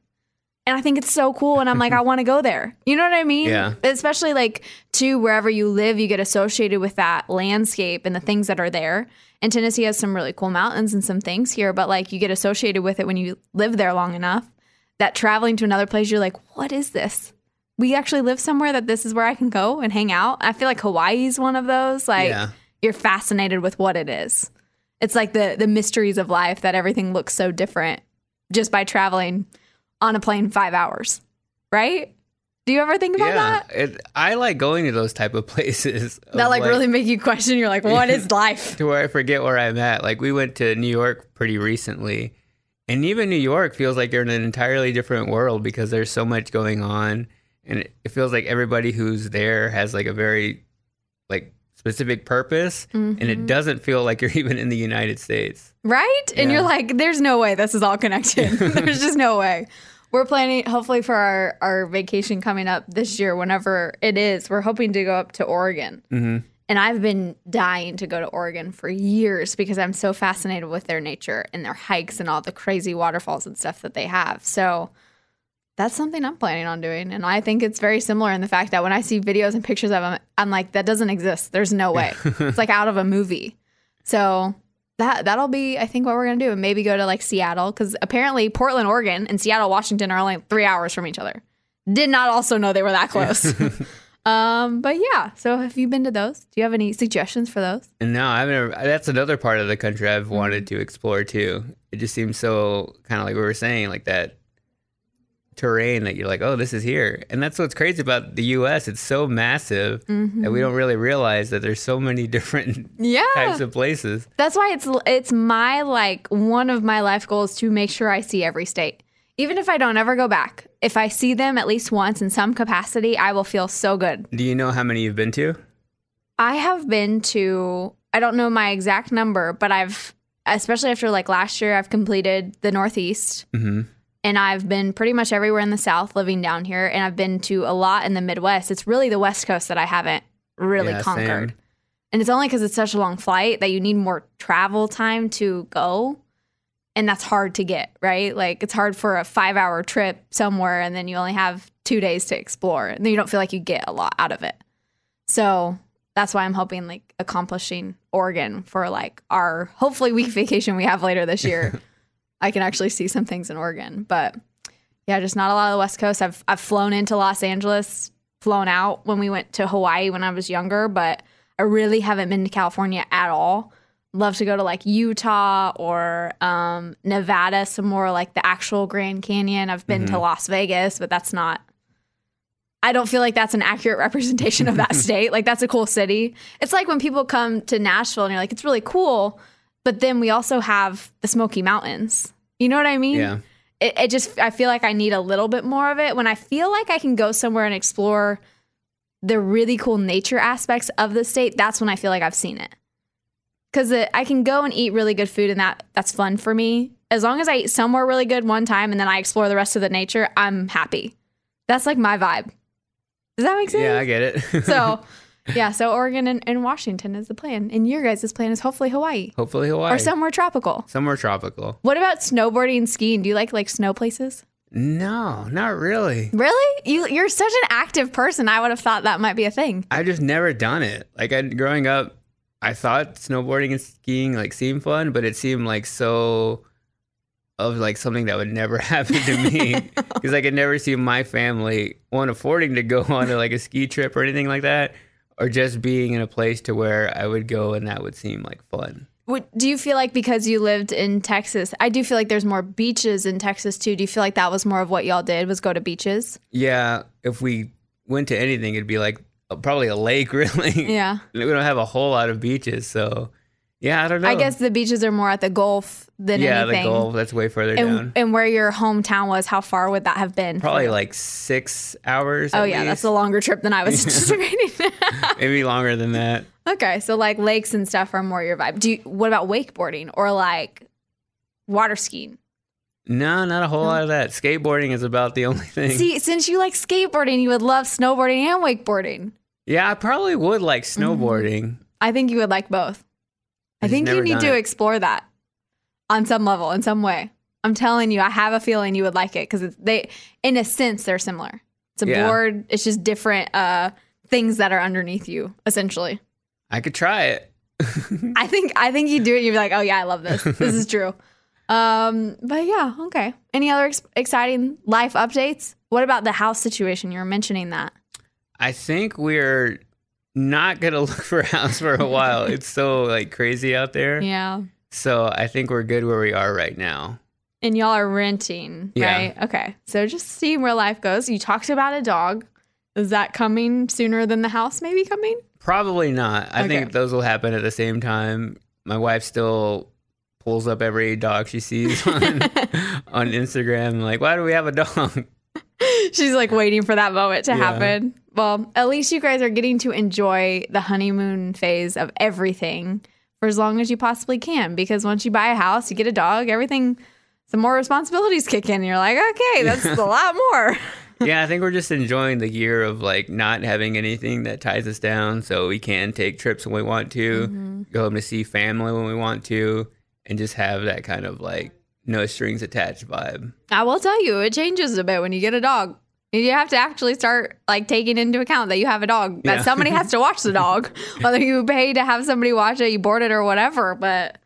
And I think it's so cool. And I'm like, I want to go there. You know what I mean? Yeah. Especially like to wherever you live, you get associated with that landscape and the things that are there. And Tennessee has some really cool mountains and some things here, but like you get associated with it when you live there long enough that traveling to another place, you're like, what is this? We actually live somewhere that this is where I can go and hang out. I feel like Hawaii is one of those. Like Yeah. You're fascinated with what it is. It's like the the mysteries of life that everything looks so different just by traveling on a plane five hours, right? Do you ever think about yeah, that? it, I like going to those type of places. of, That like, really make you question. You're like, what is life? to where I forget where I'm at. Like we went to New York pretty recently, and even New York feels like you're in an entirely different world because there's so much going on, and it, it feels like everybody who's there has like a very like specific purpose, and Mm-hmm. it doesn't feel like you're even in the United States. right? And you're like, there's no way this is all connected. there's just no way. We're planning, hopefully, for our, our vacation coming up this year, whenever it is, we're hoping to go up to Oregon. Mm-hmm. And I've been dying to go to Oregon for years because I'm so fascinated with their nature and their hikes and all the crazy waterfalls and stuff that they have. So that's something I'm planning on doing. And I think it's very similar in the fact that when I see videos and pictures of them, I'm like, that doesn't exist. There's no way. it's like out of a movie. So that that'll be, I think, what we're gonna do, and maybe go to like Seattle because apparently Portland, Oregon, and Seattle, Washington are only three hours from each other. Did not also know they were that close. um, but yeah. So have you been to those? Do you have any suggestions for those? No, I've never. That's another part of the country I've Mm-hmm. wanted to explore too. It just seems so kind of like we were saying, like that terrain that you're like, oh, this is here. And that's what's crazy about the U.S. It's so massive that we don't really realize that there's so many different Mm-hmm. Yeah. types of places. That's why it's it's my like one of my life goals to make sure I see every state. Even if I don't ever go back, if I see them at least once in some capacity, I will feel so good. Do you know how many you've been to? I have been to I don't know my exact number, but I've especially after like last year I've completed the Northeast. Mhm. And I've been pretty much everywhere in the South living down here and I've been to a lot in the Midwest. It's really the West Coast that I haven't really Yeah, conquered. same. And it's only because it's such a long flight that you need more travel time to go. And that's hard to get, right? Like it's hard for a five hour trip somewhere and then you only have two days to explore. And then you don't feel like you get a lot out of it. So that's why I'm hoping like accomplishing Oregon for like our hopefully week vacation we have later this year. I can actually see some things in Oregon. But yeah, just not a lot of the West Coast. I've I've flown into Los Angeles, flown out when we went to Hawaii when I was younger, but I really haven't been to California at all. Love to go to like Utah or um, Nevada, some more like the actual Grand Canyon. I've been to Las Vegas, but that's not. I don't feel like that's an accurate representation of that state. Like that's a cool city. It's like when people come to Nashville and you're like, it's really cool, but then we also have the Smoky Mountains. You know what I mean? Yeah. it, it just I feel like I need a little bit more of it when I feel like I can go somewhere and explore the really cool nature aspects of the state. That's when I feel like I've seen it because I can go and eat really good food and that that's fun for me. As long as I eat somewhere really good one time and then I explore the rest of the nature, I'm happy. That's like my vibe. Does that make sense? Yeah, I get it. so yeah, so Oregon and, and Washington is the plan, and your guys' plan is hopefully Hawaii hopefully Hawaii or somewhere tropical. somewhere tropical. What about snowboarding and skiing? Do you like like snow places? No, not really. Really? You you're such an active person. I would have thought that might be a thing. I've just never done it. Like I growing up, I thought snowboarding and skiing like seemed fun, but it seemed like so of like something that would never happen to me because I could never see my family one affording to go on to like a ski trip or anything like that, or just being in a place to where I would go and that would seem like fun. Would, do you feel like because you lived in Texas, I do feel like there's more beaches in Texas too. Do you feel like that was more of what y'all did was go to beaches? Yeah, if we went to anything, it'd be like probably a lake. Really, Yeah. we don't have a whole lot of beaches, so yeah, I don't know. I guess the beaches are more at the Gulf than yeah, anything. the Gulf that's way further And, down. and where your hometown was, how far would that have been? Probably like six hours. Oh yeah, that's a longer trip than I was anticipating. maybe longer than that. okay, so like lakes and stuff are more your vibe. Do you, what about wakeboarding or like water skiing? No, not a whole lot of that. Skateboarding is about the only thing. See, since you like skateboarding, you would love snowboarding and wakeboarding. yeah, I probably would like Mm-hmm. snowboarding. I think you would like both. I think you need to it. explore that on some level, in some way. I'm telling you, I have a feeling you would like it because they, in a sense, they're similar. It's a Yeah. board. It's just different uh, things that are underneath you, essentially. I could try it. I think I think you do it. You'd be like, oh yeah, I love this. This is true. Um, but yeah, okay. Any other ex- exciting life updates? What about the house situation? You were mentioning that. I think we're not gonna look for a house for a while. it's so like crazy out there. Yeah. So I think we're good where we are right now. And y'all are renting, Yeah. right? Okay. So just seeing where life goes. You talked about a dog. Is that coming sooner than the house maybe coming? Probably not. I Okay. think those will happen at the same time. My wife still pulls up every dog she sees on, on Instagram. Like, why do we have a dog? She's like waiting for that moment to Yeah. happen. Well, at least you guys are getting to enjoy the honeymoon phase of everything for as long as you possibly can. Because once you buy a house, you get a dog, everything, some more responsibilities kick in. And you're like, okay, that's a lot more. yeah, I think we're just enjoying the year of like not having anything that ties us down, so we can take trips when we want to, Mm-hmm. go home to see family when we want to, and just have that kind of like no strings attached vibe. I will tell you, it changes a bit when you get a dog. You have to actually start like taking into account that you have a dog, that Yeah. somebody has to watch the dog, whether you pay to have somebody watch it, you board it or whatever. But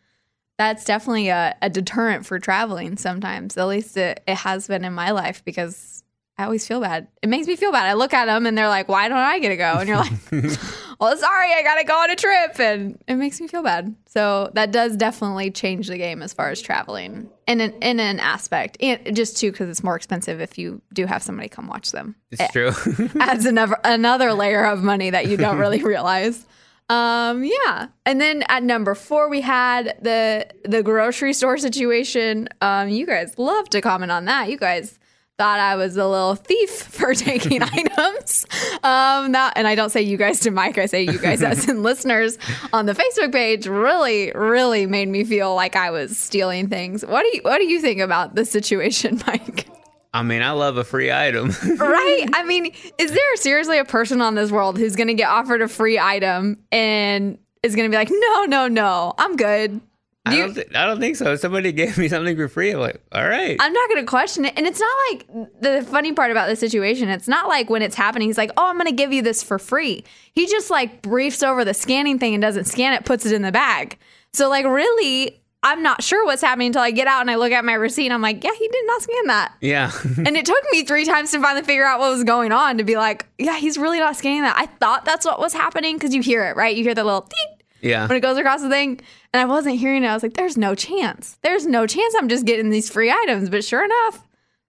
that's definitely a, a deterrent for traveling sometimes. At least it, it has been in my life because I always feel bad. It makes me feel bad. I look at them and they're like, why don't I get to go? And you're like, well, sorry, I got to go on a trip. And it makes me feel bad. So that does definitely change the game as far as traveling in an, in an aspect. And just too, because it's more expensive if you do have somebody come watch them. It's true. adds another another layer of money that you don't really realize. Um, yeah. And then at number four, we had the the grocery store situation. Um, you guys love to comment on that. You guys thought I was a little thief for taking items. Um, that and I don't say you guys to Mike, I say you guys as in listeners on the Facebook page really, really made me feel like I was stealing things. What do you what do you think about the situation, Mike? I mean, I love a free item. right? I mean, is there seriously a person on this world who's going to get offered a free item and is going to be like, no, no, no, I'm good? I don't, th- I don't think so. Somebody gave me something for free, I'm like, all right. I'm not going to question it. And it's not like the funny part about the situation. It's not like when it's happening, he's like, oh, I'm going to give you this for free. He just like briefs over the scanning thing and doesn't scan it, puts it in the bag. So, like, really, I'm not sure what's happening until I get out and I look at my receipt. I'm like, yeah, he did not scan that. yeah. And it took me three times to finally figure out what was going on to be like, yeah, he's really not scanning that. I thought that's what was happening because you hear it, right? You hear the little teet yeah. when it goes across the thing. And I wasn't hearing it. I was like, there's no chance. There's no chance I'm just getting these free items. But sure enough,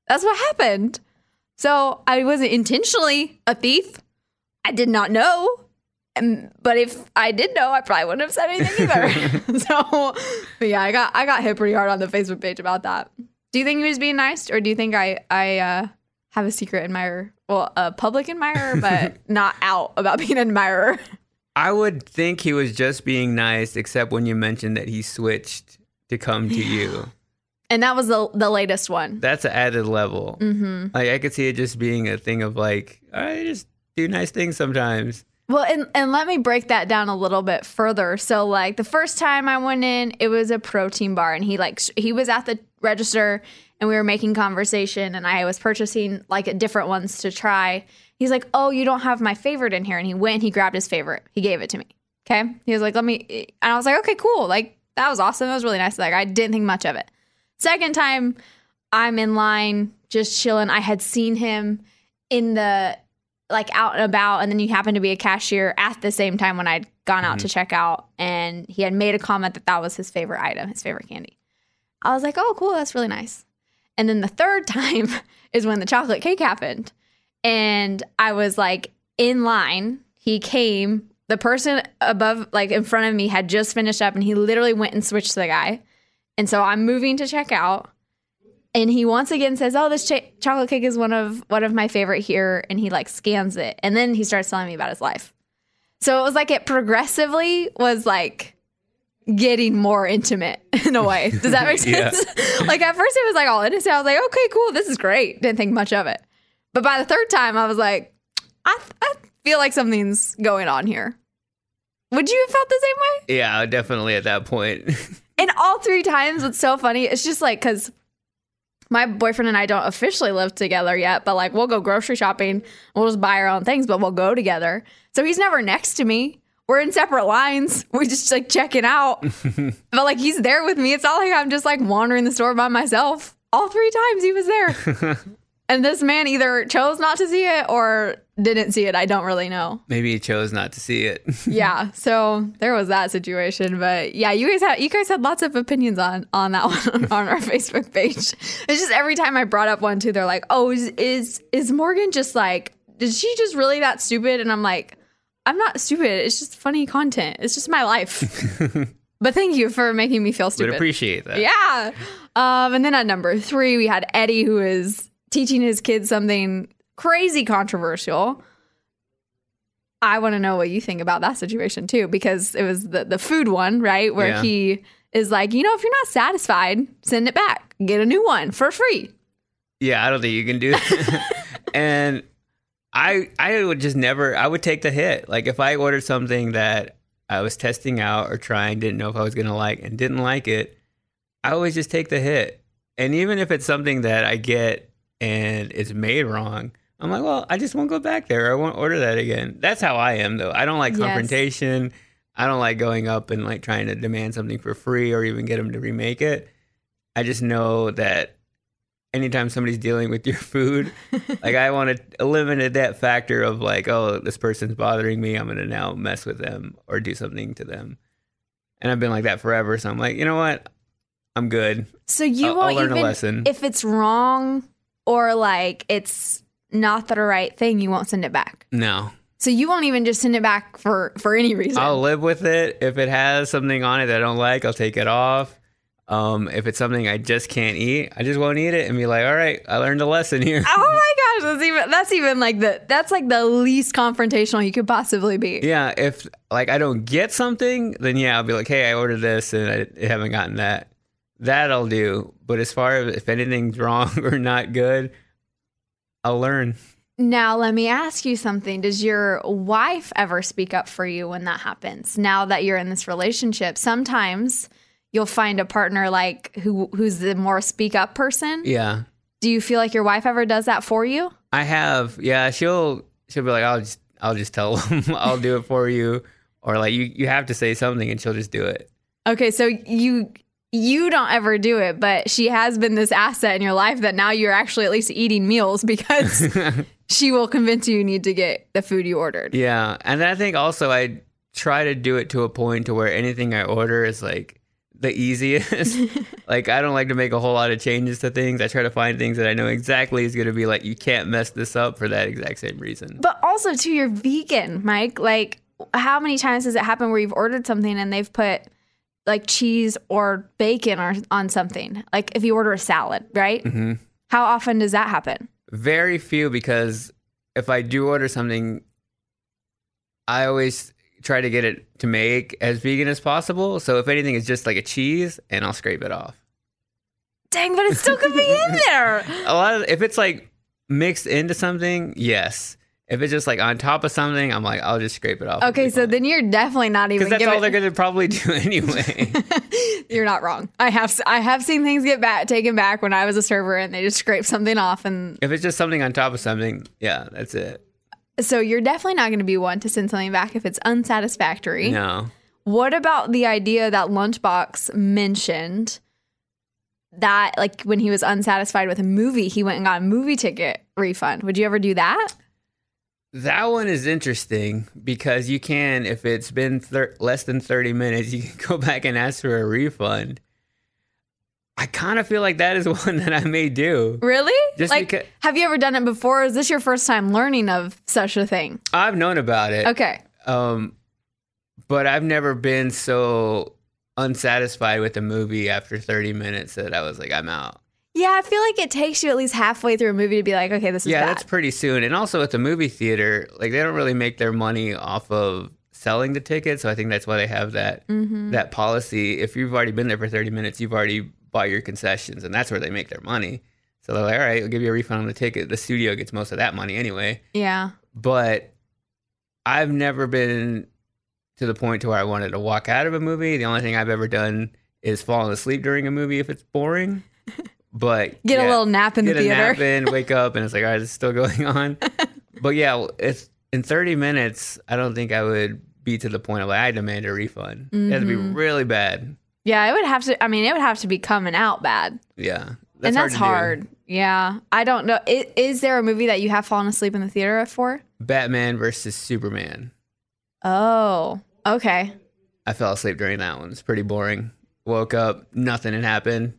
that's what happened. So I wasn't intentionally a thief. I did not know. And, but if I did know, I probably wouldn't have said anything either. so, yeah, I got I got hit pretty hard on the Facebook page about that. Do you think he was being nice, or do you think I I uh, have a secret admirer? Well, a public admirer, but not out about being an admirer. I would think he was just being nice, except when you mentioned that he switched to come to you. And that was the the latest one. That's an added level. Mm-hmm. Like I could see it just being a thing of like, I just do nice things sometimes. Well, and, and let me break that down a little bit further. So, like the first time I went in, it was a protein bar, and he like he was at the register, and we were making conversation, and I was purchasing like different ones to try. He's like, "Oh, you don't have my favorite in here," and he went, he grabbed his favorite, he gave it to me. Okay, he was like, "Let me," and I was like, "Okay, cool." Like that was awesome. That was really nice. Like I didn't think much of it. Second time, I'm in line just chilling. I had seen him in the like out and about and then you happen to be a cashier at the same time when I'd gone out to mm-hmm. check out and he had made a comment that that was his favorite item, his favorite candy. I was like, "Oh, cool, that's really nice." And then the third time is when the chocolate cake happened. And I was like in line. He came, the person above like in front of me had just finished up and he literally went and switched to the guy. And so I'm moving to check out and he once again says, "Oh, this ch- chocolate cake is one of one of my favorite here," and he like scans it, and then he starts telling me about his life. So it was like it progressively was like getting more intimate in a way. Does that make sense? like at first it was like all innocent. I was like, "Okay, cool, this is great." Didn't think much of it, but by the third time, I was like, "I, I feel like something's going on here." Would you have felt the same way? Yeah, definitely at that point. And all three times, it's so funny, it's just like because my boyfriend and I don't officially live together yet, but like we'll go grocery shopping, we'll just buy our own things, but we'll go together. So he's never next to me. We're in separate lines. We're just like checking out. but like he's there with me. It's not like I'm just like wandering the store by myself. All three times he was there. And this man either chose not to see it or didn't see it. I don't really know. Maybe he chose not to see it. yeah. So there was that situation. But yeah, you guys had you guys had lots of opinions on on that one on our Facebook page. It's just every time I brought up one too, they're like, "Oh, is is is Morgan just like? Did she just really that stupid?" And I'm like, "I'm not stupid. It's just funny content. It's just my life." but thank you for making me feel Would stupid. appreciate that. Yeah. Um, and then at number three, we had Eddie, who is teaching his kids something crazy controversial. I want to know what you think about that situation too, because it was the, the food one, right? Where Yeah. he is like, you know, if you're not satisfied, send it back, get a new one for free. Yeah, I don't think you can do that. and I I would just never I would take the hit. Like if I ordered something that I was testing out or trying, didn't know if I was gonna like and didn't like it, I always just take the hit. And even if it's something that I get and it's made wrong, I'm like, well, I just won't go back there. I won't order that again. That's how I am though. I don't like Yes. confrontation. I don't like going up and like trying to demand something for free or even get them to remake it. I just know that anytime somebody's dealing with your food, like I want to eliminate that factor of like, oh, this person's bothering me. I'm going to now mess with them or do something to them. And I've been like that forever. So I'm like, you know what? I'm good. So you I'll- I'll won't learn a lesson. if it's wrong or like it's not the right thing, you won't send it back. No, So you won't even just send it back for for any reason. I'll live with it. If it has something on it that I don't like, I'll take it off. Um, if it's something I just can't eat, I just won't eat it and be like, all right, I learned a lesson here. Oh my gosh, that's even that's even like the that's like the least confrontational you could possibly be. Yeah, if like I don't get something, then yeah, I'll be like, hey, I ordered this and I haven't gotten that. That I'll do. But as far as if anything's wrong or not good, I'll learn. Now let me ask you something. Does your wife ever speak up for you when that happens? Now that you're in this relationship, sometimes you'll find a partner like who who's the more speak up person. Yeah, Do you feel like your wife ever does that for you? I have. Yeah, she'll she'll be like, I'll just I'll just tell them, I'll do it for you, or like you you have to say something and she'll just do it. Okay, so you you don't ever do it, but she has been this asset in your life that now you're actually at least eating meals because she will convince you you need to get the food you ordered. Yeah, and I think also I try to do it to a point to where anything I order is like the easiest. like I don't like to make a whole lot of changes to things. I try to find things that I know exactly is going to be like you can't mess this up for that exact same reason. But also too, you're vegan, Mike. Like, how many times has it happened where you've ordered something and they've put like cheese or bacon or on something? Like if you order a salad, right? hmm How often does that happen? Very few because if I do order something, I always try to get it to make as vegan as possible. So if anything, it's just like a cheese, and I'll scrape it off. Dang, but it still could be in there. a lot of if it's like mixed into something, yes. If it's just like on top of something, I'm like, I'll just scrape it off. Okay, so then you're definitely not even because that's all they're gonna probably do anyway. You're not wrong. I have I have seen things get back taken back when I was a server and they just scrape something off and if it's just something on top of something, yeah, that's it. so you're definitely not going to be one to send something back if it's unsatisfactory. No, What about the idea that Lunchbox mentioned that like when he was unsatisfied with a movie, he went and got a movie ticket refund. Would you ever do that? That one is interesting because you can, if it's been thir- less than thirty minutes, you can go back and ask for a refund. I kind of feel like that is one that I may do. Really? Just like because- have you ever done it before? Is this your first time learning of such a thing? I've known about it. Okay. Um, but I've never been so unsatisfied with a movie after 30 minutes that I was like, I'm out. Yeah, I feel like it takes you at least halfway through a movie to be like, okay, this is yeah, bad. that's pretty soon. And also at the movie theater, like they don't really make their money off of selling the ticket. So I think that's why they have that Mm-hmm. that policy. If you've already been there for 30 minutes, you've already bought your concessions, and that's where they make their money. So they're like, all right, we'll give you a refund on the ticket. The studio gets most of that money anyway. yeah. but I've never been to the point to where I wanted to walk out of a movie. The only thing I've ever done is fallen asleep during a movie if it's boring. but Get a little nap in the theater. nap in, wake up, and it's like, all right, it's still going on. but yeah, it's in 30 minutes. I don't think I would be to the point of like I demand a refund. It had to be Mm-hmm. really bad. Yeah, it would have to. I mean, it would have to be coming out bad, Yeah, and that's do. hard. Yeah, I don't know. Is, is there a movie that you have fallen asleep in the theater for? Batman versus Superman. Oh, okay. I fell asleep during that one. It's pretty boring. Woke up, nothing had happened.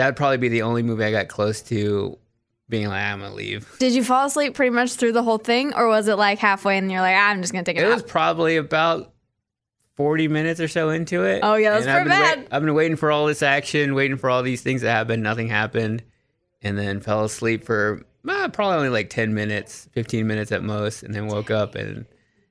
That'd probably be the only movie I got close to being like, I'm gonna leave. Did you fall asleep pretty much through the whole thing, or was it like halfway and you're like, I'm just gonna take a It nap? was probably about 40 minutes or so into it. Oh, yeah, that's I've pretty wait- bad. I've been waiting for all this action, waiting for all these things to happen. Nothing happened. And then fell asleep for uh, probably only like 10 minutes, 15 minutes at most. And then woke up and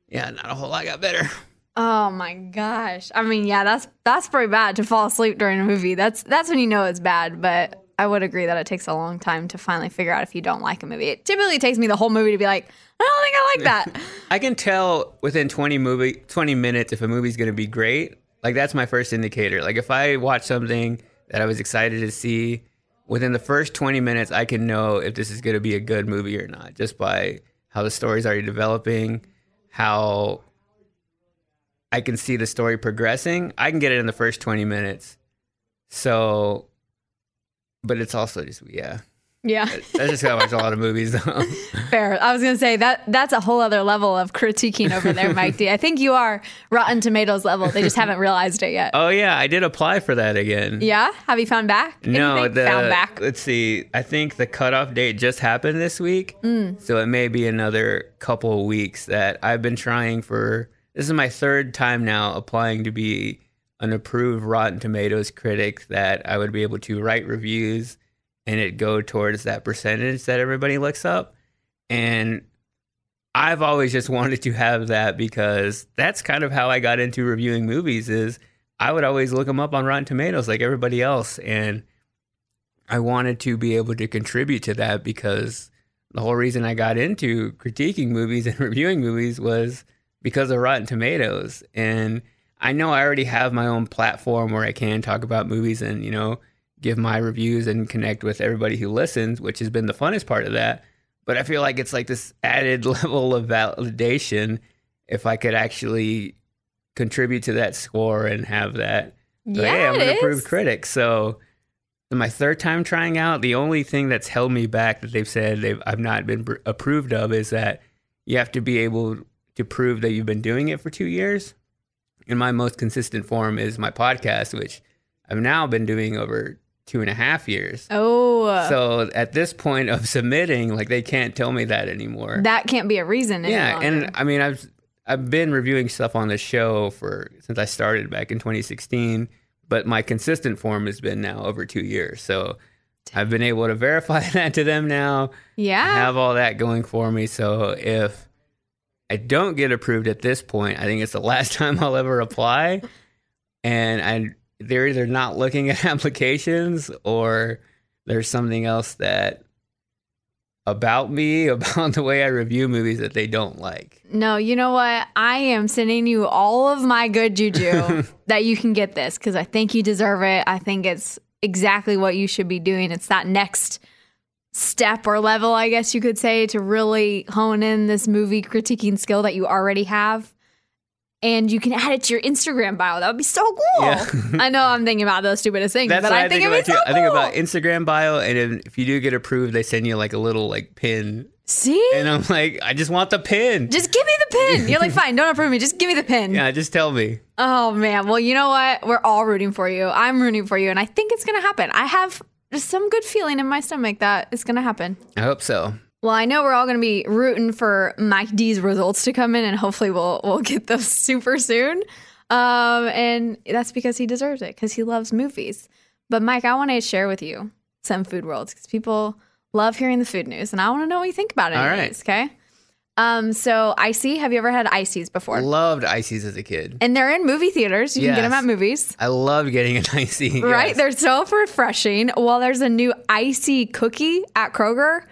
yeah, not a whole lot got better. Oh my gosh. I mean, yeah, that's that's pretty bad to fall asleep during a movie. That's that's when you know it's bad, but I would agree that it takes a long time to finally figure out if you don't like a movie. It typically takes me the whole movie to be like, I don't think I like that. I can tell within 20 movie 20 minutes if a movie's going to be great. Like that's my first indicator. Like if I watch something that I was excited to see, within the first 20 minutes I can know if this is going to be a good movie or not just by how the story's already developing, how I can see the story progressing. I can get it in the first 20 minutes. So but it's also just yeah. yeah. That's just how I watch a lot of movies though. Fair. I was gonna say that that's a whole other level of critiquing over there, Mike D. I think you are Rotten Tomatoes level. They just haven't realized it yet. oh yeah, I did apply for that again. Yeah? Have you found back? No, the, found back. let's see. I think the cutoff date just happened this week, Mm. so it may be another couple of weeks that I've been trying for. This is my third time now applying to be an approved Rotten Tomatoes critic that I would be able to write reviews and it go towards that percentage that everybody looks up. And I've always just wanted to have that because that's kind of how I got into reviewing movies is I would always look them up on Rotten Tomatoes like everybody else and I wanted to be able to contribute to that because the whole reason I got into critiquing movies and reviewing movies was because of Rotten Tomatoes and I know I already have my own platform where I can talk about movies and you know give my reviews and connect with everybody who listens, which has been the funnest part of that. But I feel like it's like this added level of validation if I could actually contribute to that score and have that. like, Yeah, hey, I'm an approved critic. So my third time trying out, the only thing that's held me back that they've said they've I've not been approved of is that you have to be able to prove that you've been doing it for two years. And my most consistent form is my podcast, which I've now been doing over two and a half years. Oh, So at this point of submitting, like they can't tell me that anymore. that can't be a reason. yeah, and I mean I've I've been reviewing stuff on the show for since I started back in 2016, but my consistent form has been now over two years. So I've been able to verify that to them now. yeah. I have all that going for me. So if I don't get approved at this point, I think it's the last time I'll ever apply. And I they're either not looking at applications or there's something else that about me, about the way I review movies that they don't like. No, you know what? I am sending you all of my good juju that you can get this because I think you deserve it. I think it's exactly what you should be doing. It's that next step or level, I guess you could say, to really hone in this movie critiquing skill that you already have. And you can add it to your Instagram bio. That would be so cool. Yeah. I know I'm thinking about the stupidest things, That's but I, I think, think about be so I think about Instagram bio, and if you do get approved, they send you like a little like pin, See? and I'm like, I just want the pin. just give me the pin. You're like, fine, don't approve me. Just give me the pin. yeah, just tell me. Oh man. Well, you know what? We're all rooting for you. I'm rooting for you, and I think it's gonna happen. I have just some good feeling in my stomach that it's gonna happen. I hope so. Well, I know we're all gonna be rooting for Mike D's results to come in, and hopefully we'll we'll get those super soon. Um, and that's because he deserves it because he loves movies. But Mike, I want to share with you some food worlds because people love hearing the food news, and I want to know what you think about it. All anyways, Okay. Um, so icy. Have you ever had ices before? Loved ices as a kid. and they're in movie theaters. You can get them at movies. I love getting an icy. Right? yes. They're so refreshing. Well, there's a new icy cookie at Kroger.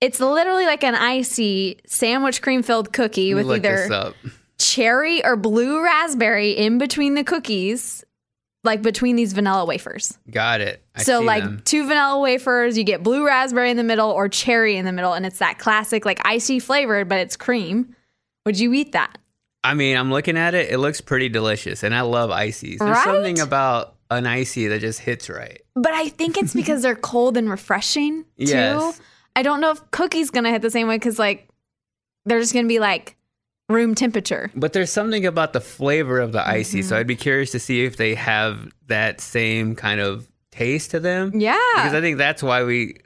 It's literally like an icy sandwich cream filled cookie with look either cherry or blue raspberry in between the cookies. Like between these vanilla wafers. Got it. I so like them. two vanilla wafers, you get blue raspberry in the middle or cherry in the middle, and it's that classic like icy flavored, but it's cream. Would you eat that? I mean, I'm looking at it. It looks pretty delicious, and I love ices. There's Right? something about an icy that just hits right. But I think it's because they're cold and refreshing too. Yes. I don't know if cookies gonna hit the same way because like they're just gonna be like room temperature. But there's something about the flavor of the icy, Mm-hmm. so I'd be curious to see if they have that same kind of taste to them. Yeah. because I think that's why we.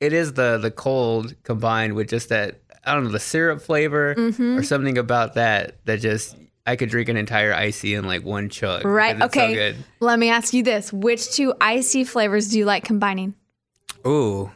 It is the the cold combined with just that I don't know the syrup flavor Mm-hmm. or something about that that just I could drink an entire icy in like one chug. Right. so Okay. good. Let me ask you this: Which two icy flavors do you like combining? Ooh,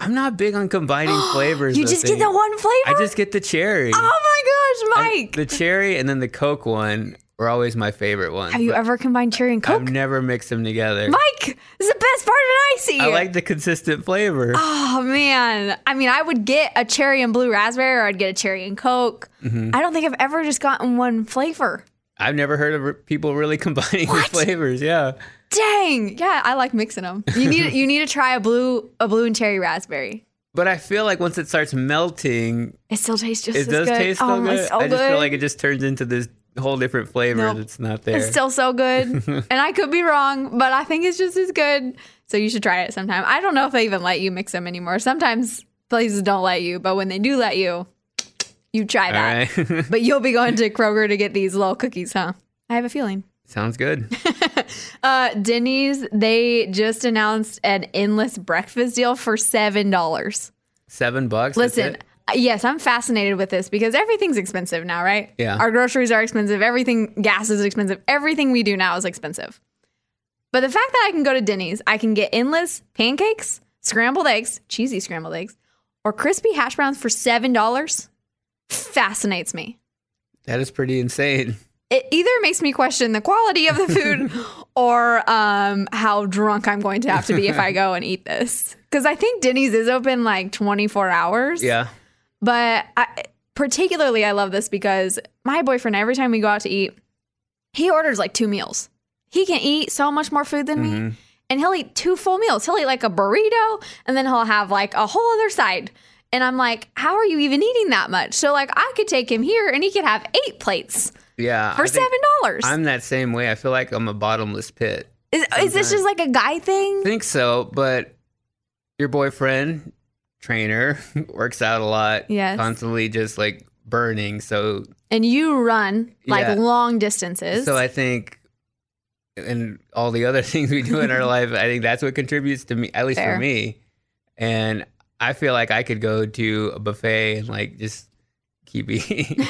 I'm not big on combining flavors. You I just get the one flavor. I just get the cherry. Oh my gosh, I- Mike! the cherry and then the Coke one were always my favorite ones. Have you ever combined cherry and Coke? I've never mixed them together. Mike, this is the best part of an icy. I like the consistent flavor. Oh man, I mean, I would get a cherry and blue raspberry, or I'd get a cherry and Coke. Mm-hmm. I don't think I've ever just gotten one flavor. I've never heard of people really combining the flavors. Yeah. Dang, yeah, I like mixing them. You need you need to try a blue a blue and cherry raspberry. But I feel like once it starts melting, It still tastes just it does good. taste oh, so oh, good. So I just good. feel like it just turns into this whole different flavor Nope. that's not there. It's still so good. and I could be wrong, but I think it's just as good. So you should try it sometime. I don't know if they even let you mix them anymore. Sometimes places don't let you, but when they do let you, you try that. right. But you'll be going to Kroger to get these little cookies, huh? I have a feeling. Sounds good. Uh, Denny's, they just announced an endless breakfast deal for $7. Seven bucks. Listen, yes, I'm fascinated with this because everything's expensive now, right? Yeah. Our groceries are expensive. Everything, gas is expensive. Everything we do now is expensive. But the fact that I can go to Denny's, I can get endless pancakes, scrambled eggs, cheesy scrambled eggs, or crispy hash browns for $7 fascinates me. that is pretty insane. It either makes me question the quality of the food or um, how drunk I'm going to have to be if I go and eat this. Because I think Denny's is open like 24 hours. Yeah. But I, particularly, I love this because my boyfriend, every time we go out to eat, he orders like two meals. He can eat so much more food than me. And he'll eat two full meals. He'll eat like a burrito and then he'll have like a whole other side. And I'm like, how are you even eating that much? So, like, I could take him here and he could have eight plates Yeah. for $7. I'm that same way. I feel like I'm a bottomless pit. Is, is this just like a guy thing? I think so, but your boyfriend, trainer, works out a lot. Yes. Constantly just like burning. So And you run like Yeah. long distances. so I think and all the other things we do in our life, I think that's what contributes to me, at least Fair. for me. And I feel like I could go to a buffet and like just keep eating.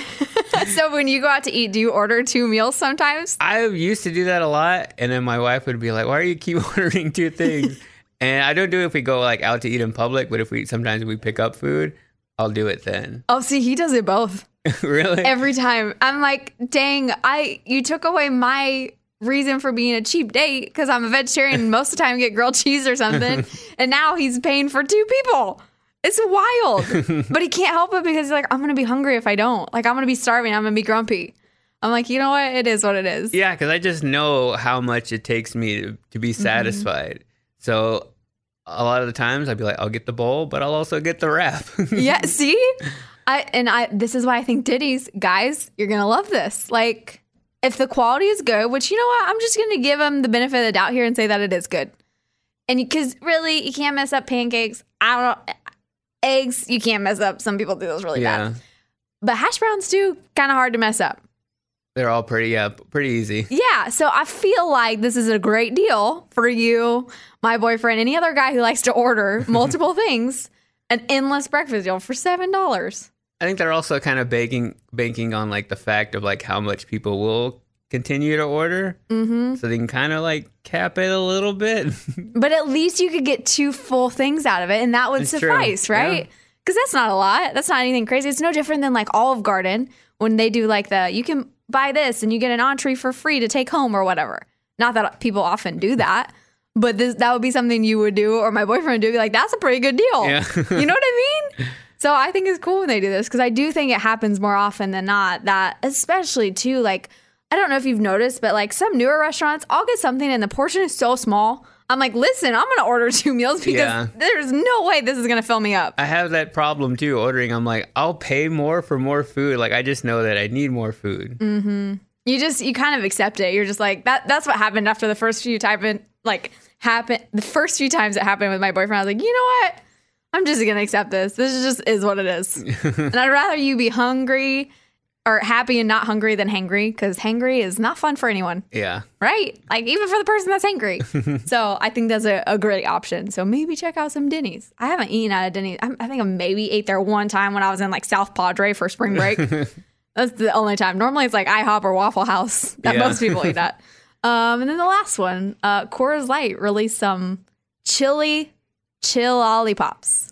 so when you go out to eat, do you order two meals sometimes? I used to do that a lot, and then my wife would be like, "Why are you keep ordering two things?" and I don't do it if we go like out to eat in public, but if we sometimes we pick up food, I'll do it then. Oh, see, he does it both. really? every time. I'm like, dang, I you took away my reason for being a cheap date because I'm a vegetarian and most of the time get grilled cheese or something. and now he's paying for two people. It's wild. but he can't help it because he's like, I'm gonna be hungry if I don't. Like I'm gonna be starving, I'm gonna be grumpy. I'm like, you know what? It is what it is. yeah, because I just know how much it takes me to, to be mm-hmm. satisfied. So a lot of the times I'd be like, I'll get the bowl, but I'll also get the wrap. yeah, see? I and I this is why I think Denny's guys, you're gonna love this. Like, if the quality is good, which you know what, I'm just gonna give him the benefit of the doubt here and say that it is good. And because really, you can't mess up pancakes. I don't eggs, you can't mess up. Some people do those really yeah, bad. But hash browns too, kind of hard to mess up. they're all pretty, yeah, pretty easy. Yeah, so I feel like this is a great deal for you, my boyfriend, any other guy who likes to order multiple things. An endless breakfast deal for seven dollars. I think they're also kind of banking banking on like the fact of like how much people will continue to order, mm-hmm. so they can kind of like cap it a little bit. But at least you could get two full things out of it, and that would It's true. suffice, right? Yeah. Because that's not a lot. That's not anything crazy. It's no different than like Olive Garden when they do like the you can buy this and you get an entree for free to take home or whatever. Not that people often do that, but this that would be something you would do, or my boyfriend would do. Be like, that's a pretty good deal. Yeah. you know what I mean? So I think it's cool when they do this because I do think it happens more often than not. That especially too like I don't know if you've noticed, but like some newer restaurants, I'll get something and the portion is so small. I'm like, listen, I'm gonna order two meals because Yeah. there's no way this is gonna fill me up. I have that problem too. Ordering, I'm like, I'll pay more for more food. Like I just know that I need more food. Mm-hmm. you just you kind of accept it. You're just like that. That's what happened after the first few time like happen. The first few times it happened with my boyfriend, I was like, you know what? I'm just gonna accept this. This just is what it is. and I'd rather you be hungry or happy and not hungry than hangry because hangry is not fun for anyone, Yeah. right? Like even for the person that's hangry. so I think that's a, a great option. So maybe check out some Denny's. I haven't eaten at a Denny's. I, I think I maybe ate there one time when I was in like South Padre for spring break. That's the only time. Normally it's like IHOP or Waffle House that Yeah. most people eat at. Um, and then the last one, uh, Coors Light released some chili chill lollipops.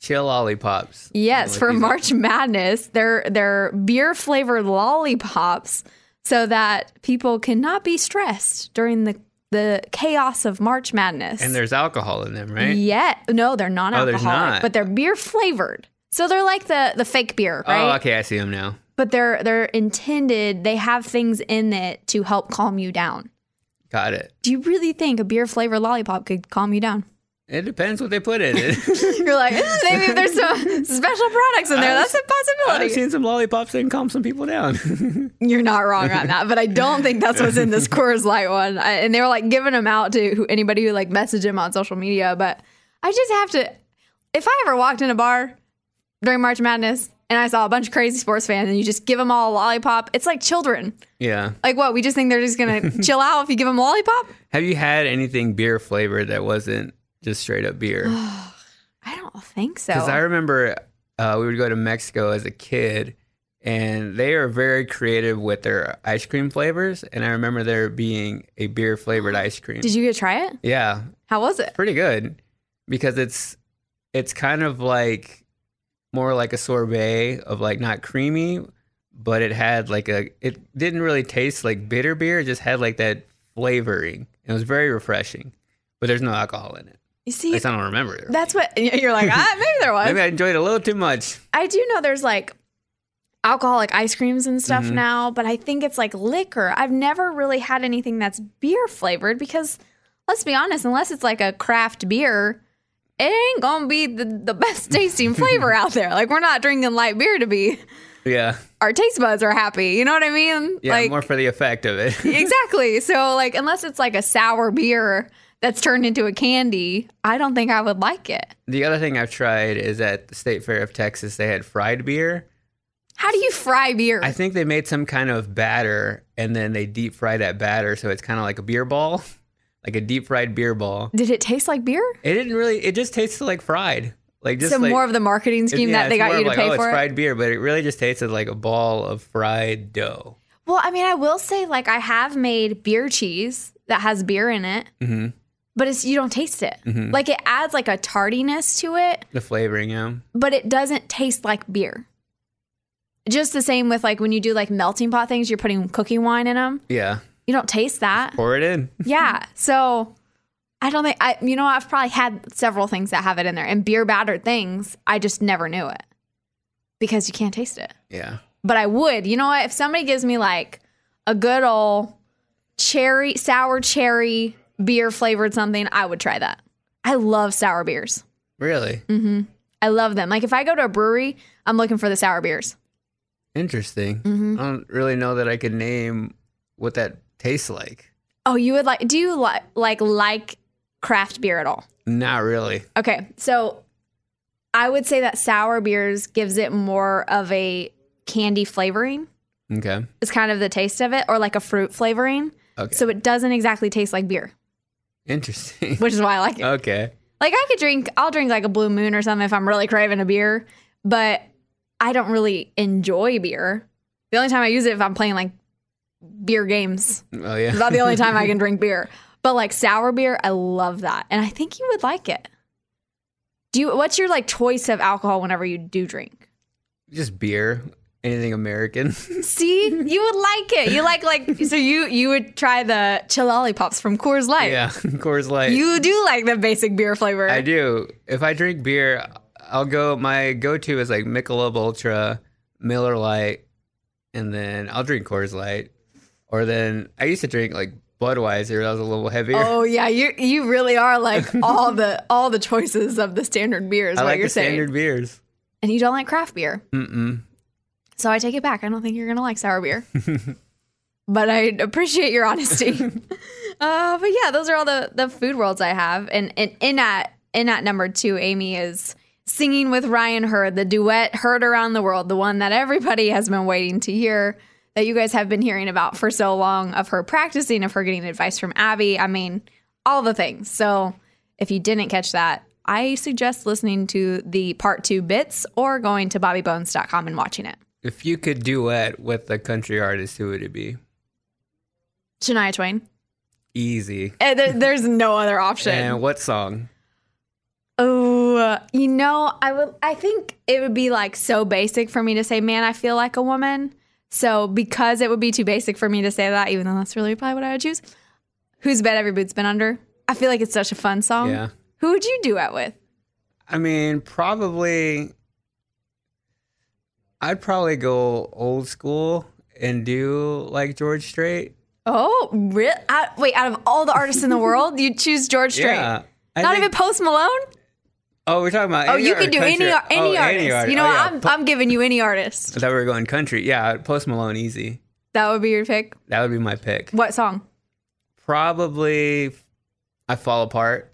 Chill lollipops. Yes, for March Madness, they're they're beer flavored lollipops, so that people cannot be stressed during the the chaos of March Madness. And there's alcohol in them, right? yeah, no, they're Oh, non-alcoholic, there's not. but they're beer flavored. So they're like the the fake beer, oh, right? Oh, okay. I see them now. But they're they're intended. They have things in it to help calm you down. Got it. Do you really think a beer flavored lollipop could calm you down? It depends what they put in it. You're like, "Eh, maybe there's some special products in there, that's a I've seen some lollipops that can calm some people down. You're not wrong on that, but I don't think that's what's in this Coors Light one. I, and they were like giving them out to who, anybody who like messaged him on social media. But I just have to, if I ever walked in a bar during March Madness and I saw a bunch of crazy sports fans and you just give them all a lollipop, it's like children. yeah. Like what? We just think they're just gonna chill out if you give them a lollipop? Have you had anything beer flavored that wasn't just straight up beer? I don't think so. Because I remember uh, we would go to Mexico as a kid, and they are very creative with their ice cream flavors. And I remember there being a beer flavored ice cream. Did you get to try it? yeah, How was it? pretty good because it's it's kind of like more like a sorbet of like not creamy, but it had like a it didn't really taste like bitter beer. It just had like that flavoring. It was very refreshing, but there's no alcohol in it. You At see, least I don't remember it. that's what you're like. Ah, maybe there was. Maybe I enjoyed it a little too much. I do know there's like alcoholic ice creams and stuff Mm-hmm. now, but I think it's like liquor. I've never really had anything that's beer flavored because let's be honest, unless it's like a craft beer, it ain't gonna be the, the best tasting flavor out there. Like we're not drinking light beer to be Yeah, our taste buds are happy. You know what I mean? yeah, like more for the effect of it. exactly. So like unless it's like a sour beer that's turned into a candy, I don't think I would like it. the other thing I've tried is at the State Fair of Texas. They had fried beer. How do you fry beer? I think they made some kind of batter and then they deep fry that batter, so it's kind of like a beer ball, like a deep fried beer ball. Did it taste like beer? It didn't really. It just tasted like fried, like just so like, more of the marketing it- scheme yeah, that they got you to like, pay oh, for it's it. fried beer, but it really just tasted like a ball of fried dough. Well, I mean, I will say, like, I have made beer cheese that has beer in it, Mhm. But it's you don't taste it. Mm-hmm. Like, it adds like a tardiness to it, The flavoring, yeah. but it doesn't taste like beer. Just the same with like when you do like melting pot things, you're putting cooking wine in them. Yeah. You don't taste that. Pour it in. yeah. So I don't think I. You know, I've probably had several things that have it in there, and beer battered things. I just never knew it because you can't taste it. Yeah. but I would. You know what? If somebody gives me like a good old cherry, sour cherry beer flavored something, I would try that. I love sour beers. Really I love them. Like if I go to a brewery, I'm looking for the sour beers. interesting. Mm-hmm. I don't really know that I could name what that tastes like. Oh, you would like? Do you like like like craft beer at all? Not really. Okay, so I would say that sour beers gives it more of a candy flavoring. Okay. It's kind of the taste of it, or like a fruit flavoring. Okay. So it doesn't exactly taste like beer, Interesting. which is why I like it. okay. Like I could drink, I'll drink like a Blue Moon or something if I'm really craving a beer, but I don't really enjoy beer. The only time I use it if I'm playing like beer games. Oh yeah. It's about the only time I can drink beer. But like sour beer, I love that, and I think you would like it. Do you? What's your like choice of alcohol whenever you do drink? Just beer. Anything American. See, you would like it. You like like so you you would try the chill lollipops from Coors Light. yeah. Coors Light. You do like the basic beer flavor. I do. If I drink beer, I'll go. My go-to is like Michelob Ultra, Miller Lite, and then I'll drink Coors Light. Or then I used to drink like Budweiser. That was a little heavier. Oh yeah, you you really are like all the all the choices of the standard beers. I what like you're the saying. standard beers. And you don't like craft beer. Mm-mm. So I take it back. I don't think you're gonna like sour beer. but I appreciate your honesty. uh, but yeah, those are all the the food worlds I have. And, and in at in at number two, Amy is singing with Ryan Hurd, the duet "Heard Around the World," the one that everybody has been waiting to hear. That you guys have been hearing about for so long of her practicing, of her getting advice from Abby. I mean, all the things. So if you didn't catch that, I suggest listening to the part two bits or going to bobbybones.com and watching it. If you could duet with a country artist, who would it be? Shania Twain. Easy. Eh, there- there's no other option. And what song? Oh, you know, I would. I think it would be like so basic for me to say, "Man, I feel like a woman." So because it would be too basic for me to say that, even though that's really probably what I would choose. Whose bed every boot's been under? I feel like it's such a fun song. Yeah. Who would you duet with? I mean, probably. I'd probably go old school and do like George Strait. Oh, re- I, wait! Out of all the artists in the world, you choose George Strait. Yeah. I Not think- even Post Malone. Oh, we're talking about. Oh, any you could do any country- any oh, artist. You know, Oh, what? yeah. I'm I'm giving you any artist. I thought we were going country. Yeah, Post Malone, easy. That would be your pick. That would be my pick. What song? Probably, I Fall Apart.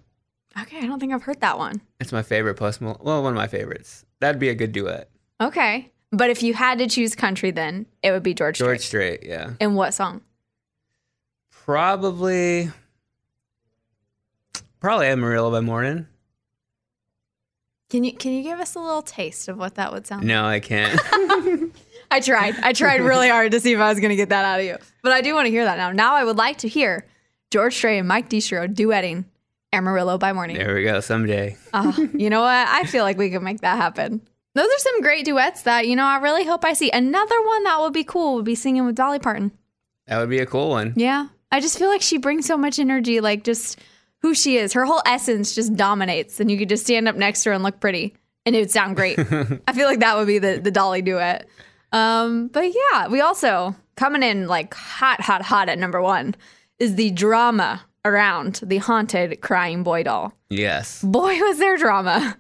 Okay, I don't think I've heard that one. It's my favorite Post Malone. Well, one of my favorites. That'd be a good duet. Okay. But if you had to choose country, then it would be George, Strait. George Strait. Strait, yeah. And what song? Probably, probably Amarillo by Morning. Can you can you give us a little taste of what that would sound? Like? No, I can't. I tried. I tried really hard to see if I was going to get that out of you. But I do want to hear that now. Now I would like to hear George Strait and Mike Deestro duetting Amarillo by Morning. there we go. Someday. Ah, you know what? I feel like we can make that happen. Those are some great duets that, you know, I really hope I see. Another one that would be cool would be singing with Dolly Parton. That would be a cool one. Yeah. I just feel like she brings so much energy, like just who she is. Her whole essence just dominates, and you could just stand up next to her and look pretty, and it would sound great. I feel like that would be the, the Dolly duet. Um, but yeah, we also coming in like hot, hot, hot at number one is the drama around the haunted crying boy doll Yes. boy was there drama.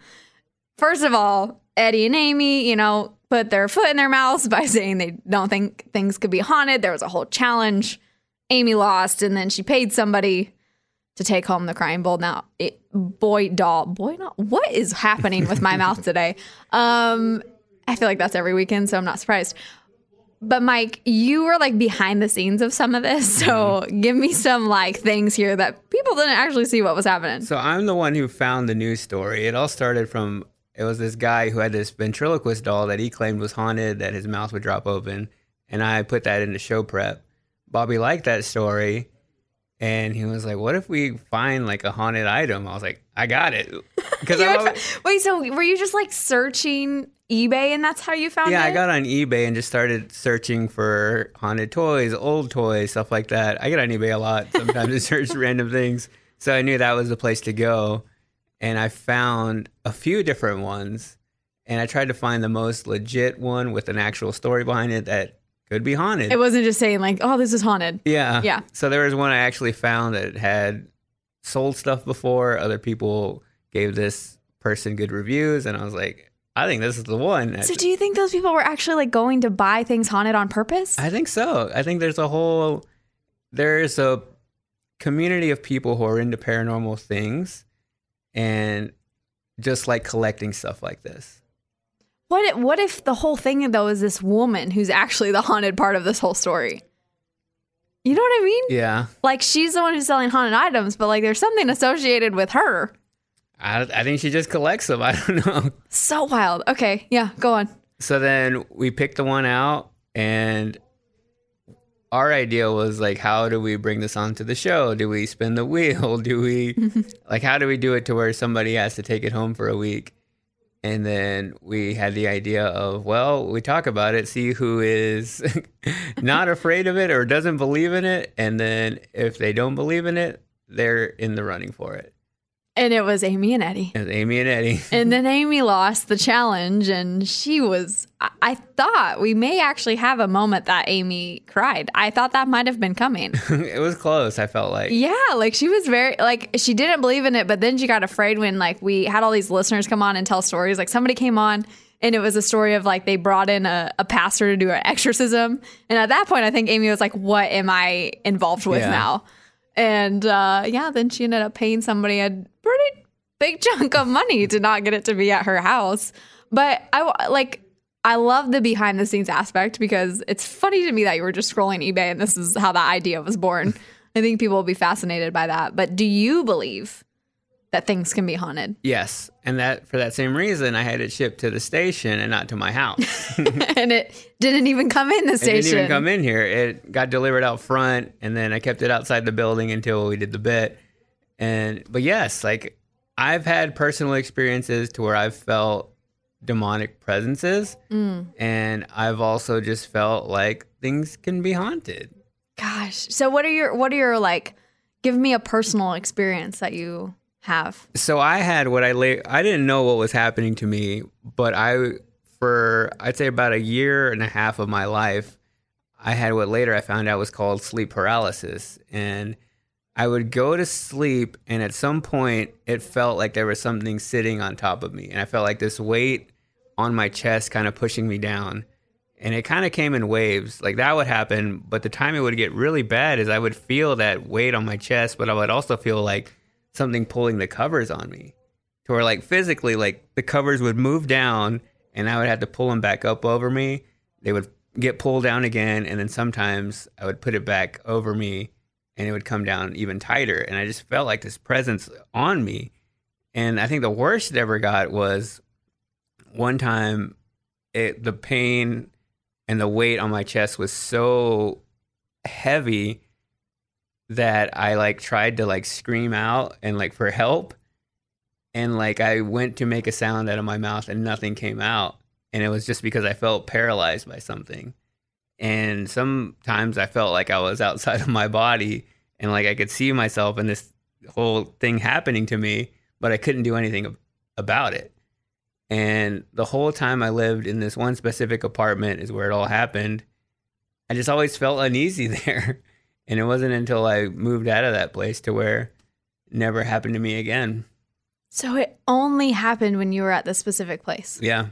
First of all, Eddie and Amy, you know, put their foot in their mouths by saying they don't think things could be haunted. There was a whole challenge. Amy lost, and then she paid somebody to take home the crying bowl. Now, it, boy doll, boy doll. What is happening with my mouth today? Um, I feel like that's every weekend, so I'm not surprised. But Mike, you were like behind the scenes of some of this, so give me some like things here that people didn't actually see what was happening. So I'm the one who found the news story. It all started from it was this guy who had this ventriloquist doll that he claimed was haunted, that his mouth would drop open, and I put that into show prep. Bobby liked that story, and he was like, "What if we find like a haunted item?" I was like, "I got it," because had- wait, so were you just like searching eBay and that's how you found yeah, it? Yeah, I got on eBay and just started searching for haunted toys, old toys, stuff like that. I get on eBay a lot sometimes to search random things. So I knew that was the place to go. And I found a few different ones. And I tried to find the most legit one with an actual story behind it that could be haunted. It wasn't just saying like, "Oh, this is haunted." yeah. Yeah. So there was one I actually found that had sold stuff before. Other people gave this person good reviews. And I was like, I think this is the one. So, do you think those people were actually like going to buy things haunted on purpose? I think so. I think there's a whole there's a community of people who are into paranormal things and just like collecting stuff like this. What if, what if the whole thing though is this woman who's actually the haunted part of this whole story? You know what I mean? Yeah. Like she's the one who's selling haunted items, but like there's something associated with her. I, I think she just collects them. I don't know. So wild. Okay, yeah, go on. So then we picked the one out and our idea was like how do we bring this onto the show? Do we spin the wheel? Do we like how do we do it to where somebody has to take it home for a week? And then we had the idea of, well, we talk about it, see who is not afraid of it or doesn't believe in it. And then if they don't believe in it, they're in the running for it. And it was Amy and Eddie. It was Amy and Eddie. And then Amy lost the challenge, and she was. I, I thought we may actually have a moment that Amy cried. I thought that might have been coming. it was close. I felt like. Yeah, like she was very like she didn't believe in it, but then she got afraid when like we had all these listeners come on and tell stories. Like somebody came on and it was a story of like they brought in a, a pastor to do an exorcism, and at that point, I think Amy was like, "What am I involved with Yeah. now?" And uh, yeah, then she ended up paying somebody a pretty big chunk of money to not get it to be at her house. But I like. I love the behind the scenes aspect because it's funny to me that you were just scrolling eBay and this is how that idea was born. I think people will be fascinated by that. But do you believe that things can be haunted? Yes, and that for that same reason, I had it shipped to the station and not to my house. and it didn't even come in the station. It didn't even come in here. It got delivered out front, and then I kept it outside the building until we did the bit. And but yes, like I've had personal experiences to where I've felt demonic presences, Mm. and I've also just felt like things can be haunted. Gosh. So what are your what are your like give me a personal experience that you have. So I had what I la- I didn't know what was happening to me, but I for I'd say about a year and a half of my life, I had what later I found out was called sleep paralysis, and I would go to sleep, and at some point, it felt like there was something sitting on top of me, and I felt like this weight on my chest, kind of pushing me down. And it kind of came in waves. Like that would happen, but the time it would get really bad is I would feel that weight on my chest, but I would also feel like something pulling the covers on me. To where like physically, like the covers would move down and I would have to pull them back up over me. They would get pulled down again, and then sometimes I would put it back over me and it would come down even tighter. And I just felt like this presence on me. And I think the worst it ever got was one time it the pain and the weight on my chest was so heavy that I like tried to like scream out and like for help and like I went to make a sound out of my mouth and nothing came out and it was just because I felt paralyzed by something and sometimes I felt like I was outside of my body and like I could see myself and this whole thing happening to me but I couldn't do anything about it and the whole time I lived in this one specific apartment is where it all happened. I just always felt uneasy there. And it wasn't until I moved out of that place to where it never happened to me again. So it only happened when you were at this specific place. Yeah.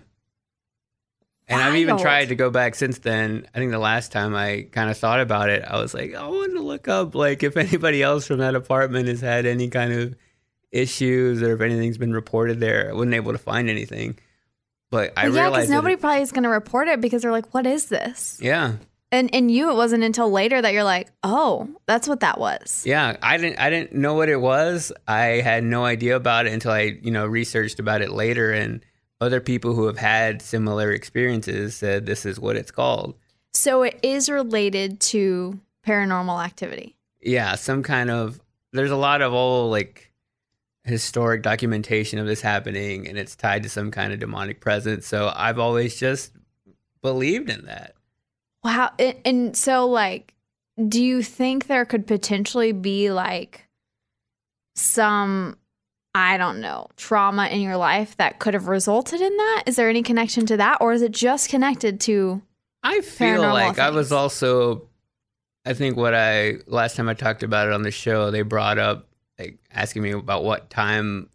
And I've even tried to go back since then. I think the last time I kind of thought about it, I was like, I want to look up like if anybody else from that apartment has had any kind of issues or if anything's been reported there. I wasn't able to find anything. But I Well, yeah, realized because nobody it- probably is going to report it because they're like, "What is this?" yeah. And and you, it wasn't until later that you're like, "Oh, that's what that was." Yeah, I didn't I didn't know what it was. I had no idea about it until I, you know, researched about it later and other people who have had similar experiences said this is what it's called. So it is related to paranormal activity. Yeah, some kind of there's a lot of old like historic documentation of this happening and it's tied to some kind of demonic presence. So I've always just believed in that. Wow. And, and so, like, do you think there could potentially be like some, I don't know, trauma in your life that could have resulted in that? Is there any connection to that? Or is it just connected to, I feel like I was also I think what I last time I talked about it on the show, they brought up like asking me about what time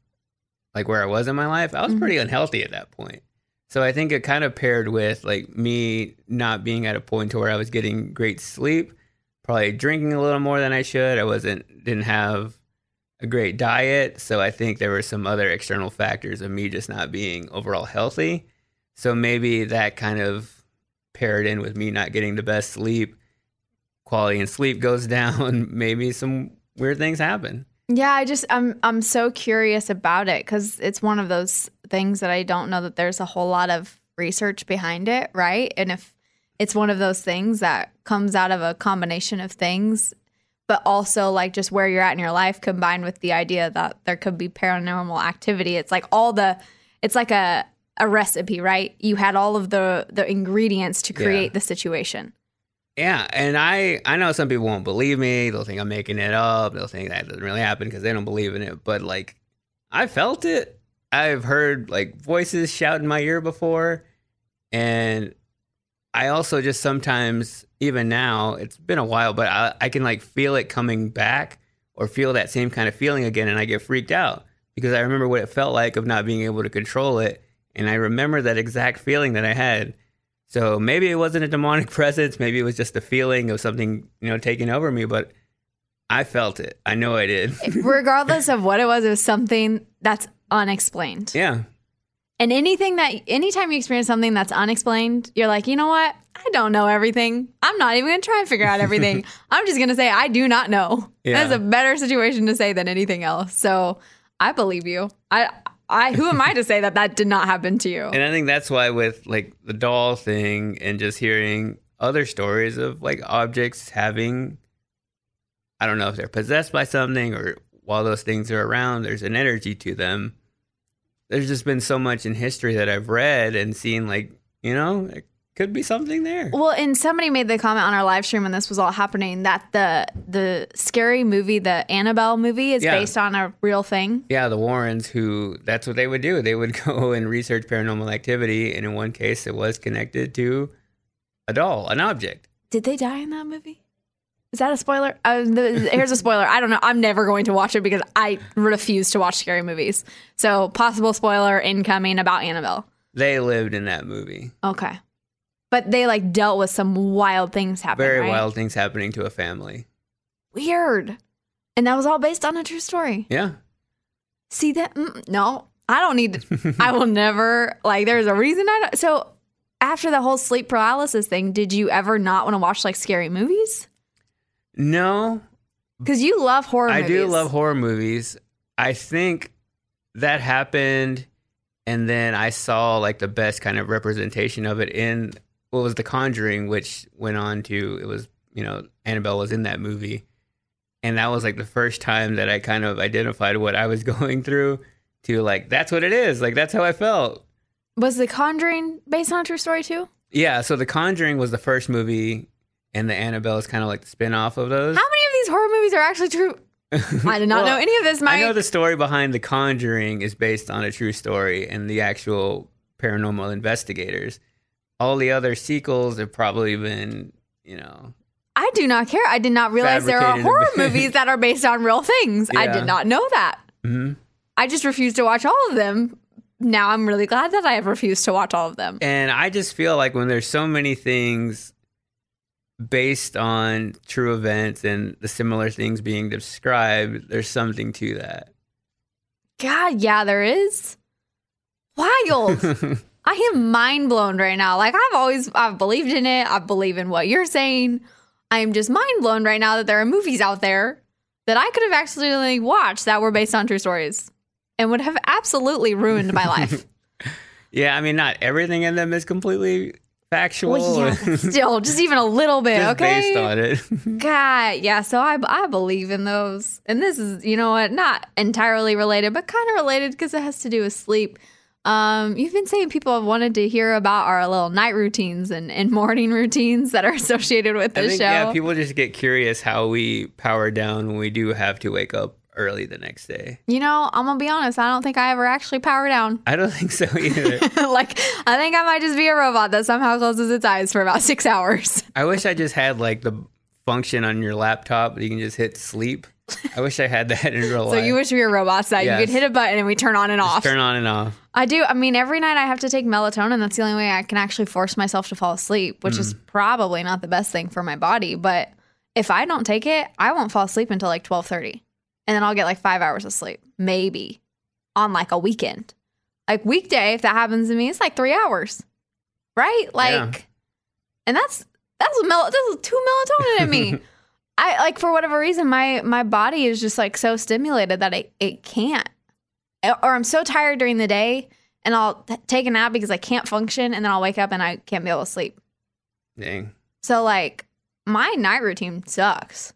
like where I was in my life. I was Mhm. pretty unhealthy at that point. So I think it kind of paired with like me not being at a point to where I was getting great sleep, probably drinking a little more than I should. I wasn't didn't have a great diet, so I think there were some other external factors of me just not being overall healthy. So maybe that kind of paired in with me not getting the best sleep, quality and sleep goes down, maybe some weird things happen. yeah, I just, I'm, I'm so curious about it because it's one of those things that I don't know that there's a whole lot of research behind it, right? And if it's one of those things that comes out of a combination of things, but also like just where you're at in your life combined with the idea that there could be paranormal activity. It's like all the, it's like a, a recipe, right? You had all of the the ingredients to Yeah. create the situation. Yeah, and I I know some people won't believe me. They'll think I'm making it up. They'll think that doesn't really happen because they don't believe in it. But like, I felt it. I've heard like voices shout in my ear before. And I also just sometimes, even now, it's been a while, but I, I can like feel it coming back or feel that same kind of feeling again. And I get freaked out because I remember what it felt like of not being able to control it. And I remember that exact feeling that I had. So maybe it wasn't a demonic presence. Maybe it was just a feeling of something, you know, taking over me. But I felt it. I know I did. Regardless of what it was, it was something that's unexplained. yeah. And anything that, anytime you experience something that's unexplained, you're like, you know what? I don't know everything. I'm not even going to try and figure out everything. I'm just going to say, I do not know. Yeah. That's a better situation to say than anything else. So I believe you. I, I, who am I to say that that did not happen to you? And I think that's why with like the doll thing and just hearing other stories of like objects having I don't know if they're possessed by something or while those things are around, there's an energy to them. There's just been so much in history that I've read and seen like, you know, it could be something there. Well, and somebody made the comment on our live stream when this was all happening that the the scary movie, the Annabelle movie, is Yeah. based on a real thing. Yeah, the Warrens who that's what they would do. They would go and research paranormal activity and in one case it was connected to a doll, an object. Did they die in that movie? Is that a spoiler? Uh, the, here's a spoiler. I don't know. I'm never going to watch it because I refuse to watch scary movies. So, possible spoiler incoming about Annabelle. They lived in that movie. Okay. But they like dealt with some wild things happening. Very right? wild things happening to a family. Weird. And that was all based on a true story. Yeah. See that? Mm, no, I don't need to. I will never, like, there's a reason I don't. So, after the whole sleep paralysis thing, did you ever not want to watch like scary movies? No, Because you love horror I movies. do love horror movies. I think that happened, and then I saw like the best kind of representation of it in what was The Conjuring, which went on to it was you know Annabelle was in that movie, and that was like the first time that I kind of identified what I was going through. To like that's what it is. Like that's how I felt. Was The Conjuring based on a true story too? Yeah. So The Conjuring was the first movie, and the Annabelle is kind of like the spin off of those. How many of these horror movies are actually true? I did not Well, know any of this. Mike. I know the story behind The Conjuring is based on a true story and the actual paranormal investigators. All the other sequels have probably been, you know, I do not care. I did not realize there are horror movies that are based on real things. I did not know that. mhm. I just refused to watch all of them. Now I'm really glad that I have refused to watch all of them. and I just feel like when there's so many things based on true events and the similar things being described, there's something to that. God, yeah, there is. Wild. I am mind blown right now. Like I've always I've believed in it. I believe in what you're saying. I am just mind blown right now that there are movies out there that I could have accidentally watched that were based on true stories and would have absolutely ruined my life. yeah, I mean, not everything in them is completely factual. well, yeah, still, just even a little bit, just okay? based on it. God, yeah. So I I believe in those, and this is you know what, not entirely related, but kind of related because it has to do with sleep. Um, you've been saying people have wanted to hear about our little night routines and, and morning routines that are associated with this think, show. yeah, people just get curious how we power down when we do have to wake up early the next day. you know, I'm gonna be honest. I don't think I ever actually power down. I don't think so either. like, I think I might just be a robot that somehow closes its eyes for about six hours. I wish I just had like the function on your laptop that you can just hit sleep. I wish I had that in real life. So you wish we were robots that you could hit a button and we turn on and Just off. turn on and off. I do. I mean, every night I have to take melatonin. That's the only way I can actually force myself to fall asleep, which is mm. probably not the best thing for my body. But if I don't take it, I won't fall asleep until like twelve thirty, and then I'll get like five hours of sleep, maybe, on like a weekend. Like weekday, if that happens to me, it's like three hours, right? Like, Yeah. and that's that's a mel- that's two melatonin in me. I like for whatever reason, my my body is just like so stimulated that it it can't or I'm so tired during the day and I'll t- take a nap because I can't function and then I'll wake up and I can't be able to sleep. Dang. So like my night routine sucks.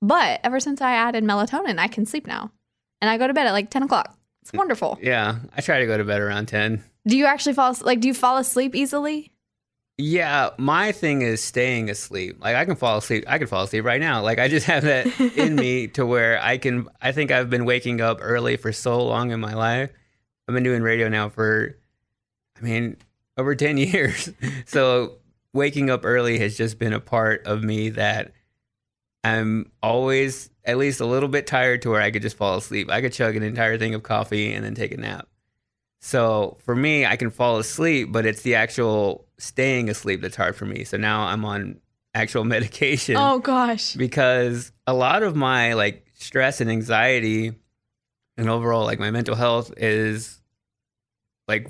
But ever since I added melatonin, I can sleep now. And I go to bed at like 10 o'clock. It's mm. wonderful. Yeah, I try to go to bed around ten. Do you actually fall like do you fall asleep easily? Yeah, my thing is staying asleep. Like I can fall asleep. I can fall asleep right now. Like I just have that in me to where I can. I think I've been waking up early for so long in my life. I've been doing radio now for, I mean, over ten years. so waking up early has just been a part of me that I'm always at least a little bit tired to where I could just fall asleep. I could chug an entire thing of coffee and then take a nap. So for me, I can fall asleep, but it's the actual staying asleep that's hard for me. So now I'm on actual medication Oh gosh. because a lot of my like stress and anxiety and overall like my mental health is like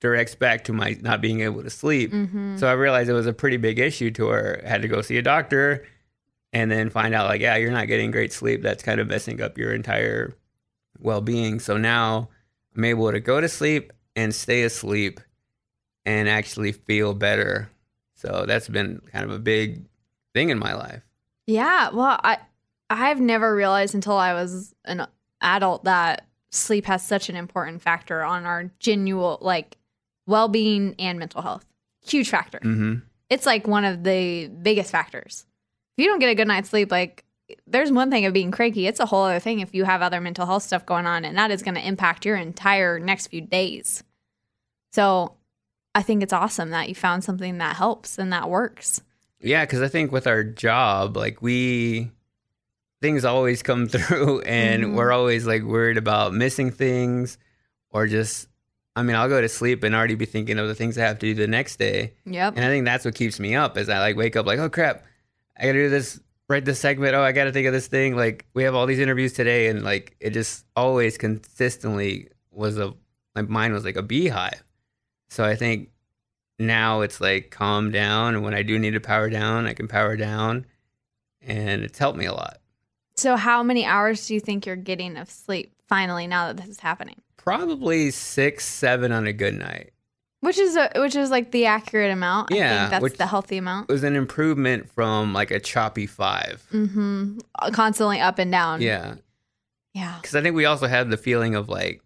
directs back to my not being able to sleep. Mm-hmm. So I realized it was a pretty big issue to where I had to go see a doctor and then find out like, yeah, you're not getting great sleep. That's kind of messing up your entire well being. So now I'm able to go to sleep and stay asleep and actually feel better. So that's been kind of a big thing in my life. Yeah, well, I I've never realized until I was an adult that sleep has such an important factor on our genuine like well-being and mental health. Huge factor. Mm-hmm. It's like one of the biggest factors. If you don't get a good night's sleep, like there's one thing of being cranky. It's a whole other thing if you have other mental health stuff going on, and that is going to impact your entire next few days. So, I think it's awesome that you found something that helps and that works. Yeah, because I think with our job, like we things always come through, and Mhm. we're always like worried about missing things, or just. I mean, I'll go to sleep and already be thinking of the things I have to do the next day, Yep. and I think that's what keeps me up. Is I like wake up like, oh crap, I gotta do this, write this segment. Oh, I gotta think of this thing. Like we have all these interviews today, and like it just always consistently was a like mine was like a beehive. So I think now it's like calm down, and when I do need to power down, I can power down, and it's helped me a lot. So, how many hours do you think you're getting of sleep finally now that this is happening? Probably six, seven on a good night. Which is a, which is like the accurate amount. I Yeah, think that's the healthy amount. It was an improvement from like a choppy five. Mm-hmm. Constantly up and down. Yeah, yeah. because I think we also had the feeling of like,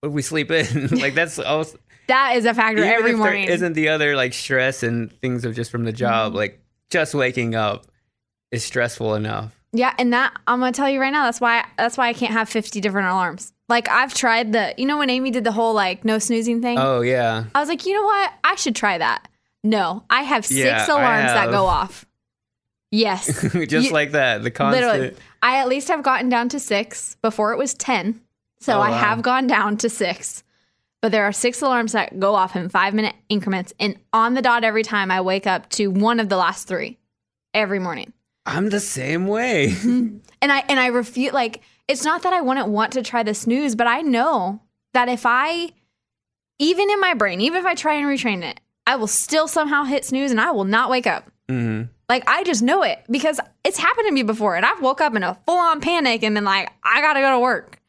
what if we sleep in? like that's also That is a factor every morning. There isn't the other like stress and things of just from the job. Mm-hmm. Like just waking up is stressful enough. Yeah, and that I'm gonna tell you right now. That's why that's why I can't have 50 different alarms. Like I've tried the, you know, when Amy did the whole like no snoozing thing. Oh yeah, I was like, you know what? I should try that. No, I have six Yeah, alarms that go off. Yes. just You- like that. The constant. Literally, I at least have gotten down to six. Before it was 10. So Oh, I wow. have gone down to six. But there are six alarms that go off in five minute increments. And on the dot every time I wake up to one of the last three every morning. I'm the same way. And I and I refute like it's not that I wouldn't want to try the snooze, but I know that if I even in my brain, even if I try and retrain it, I will still somehow hit snooze and I will not wake up. hmm Like I just know it because it's happened to me before, and I've woke up in a full on panic and been like, I gotta go to work.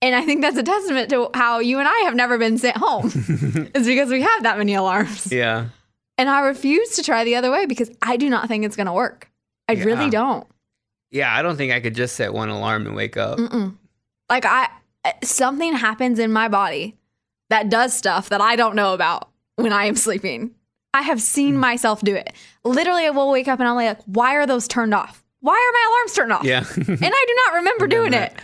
And I think that's a testament to how you and I have never been sent home. it's because we have that many alarms. Yeah. And I refuse to try the other way because I do not think it's gonna work. I Yeah. really don't. Yeah, I don't think I could just set one alarm and wake up. Mm-mm. Like I, something happens in my body that does stuff that I don't know about when I am sleeping. I have seen Hmm. myself do it. Literally, I will wake up and I'm like, "Why are those turned off? Why are my alarms turned off?" Yeah. and I do not remember doing that. it.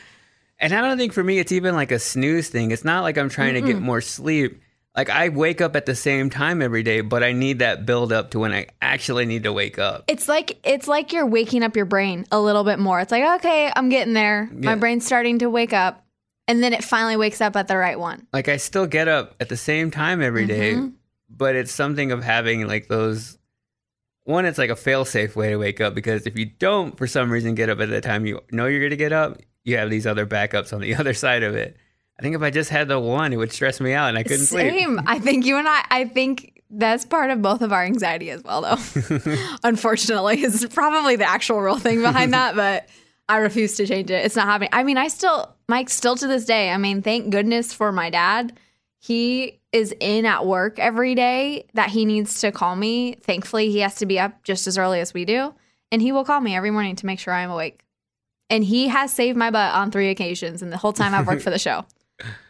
And I don't think for me it's even like a snooze thing. It's not like I'm trying to get more sleep. Like I wake up at the same time every day, but I need that build up to when I actually need to wake up. It's like it's like you're waking up your brain a little bit more. It's like, okay, I'm getting there. My brain's starting to wake up, and then it finally wakes up at the right one. Like I still get up at the same time every day, Mhm. but it's something of having like those one it's like a fail safe way to wake up because if you don't for some reason get up at the time you know you're going to get up, you have these other backups on the other side of it. I think if I just had the one, it would stress me out and I couldn't sleep. Same. I think you and I. I think that's part of both of our anxiety as well, though. Unfortunately, is probably the actual real thing behind that, but I refuse to change it. It's not happening. I mean, I still, Mike, still to this day. I mean, thank goodness for my dad. He is in at work every day that he needs to call me. Thankfully, he has to be up just as early as we do, and he will call me every morning to make sure I'm awake. And he has saved my butt on three occasions in the whole time I've worked for the show.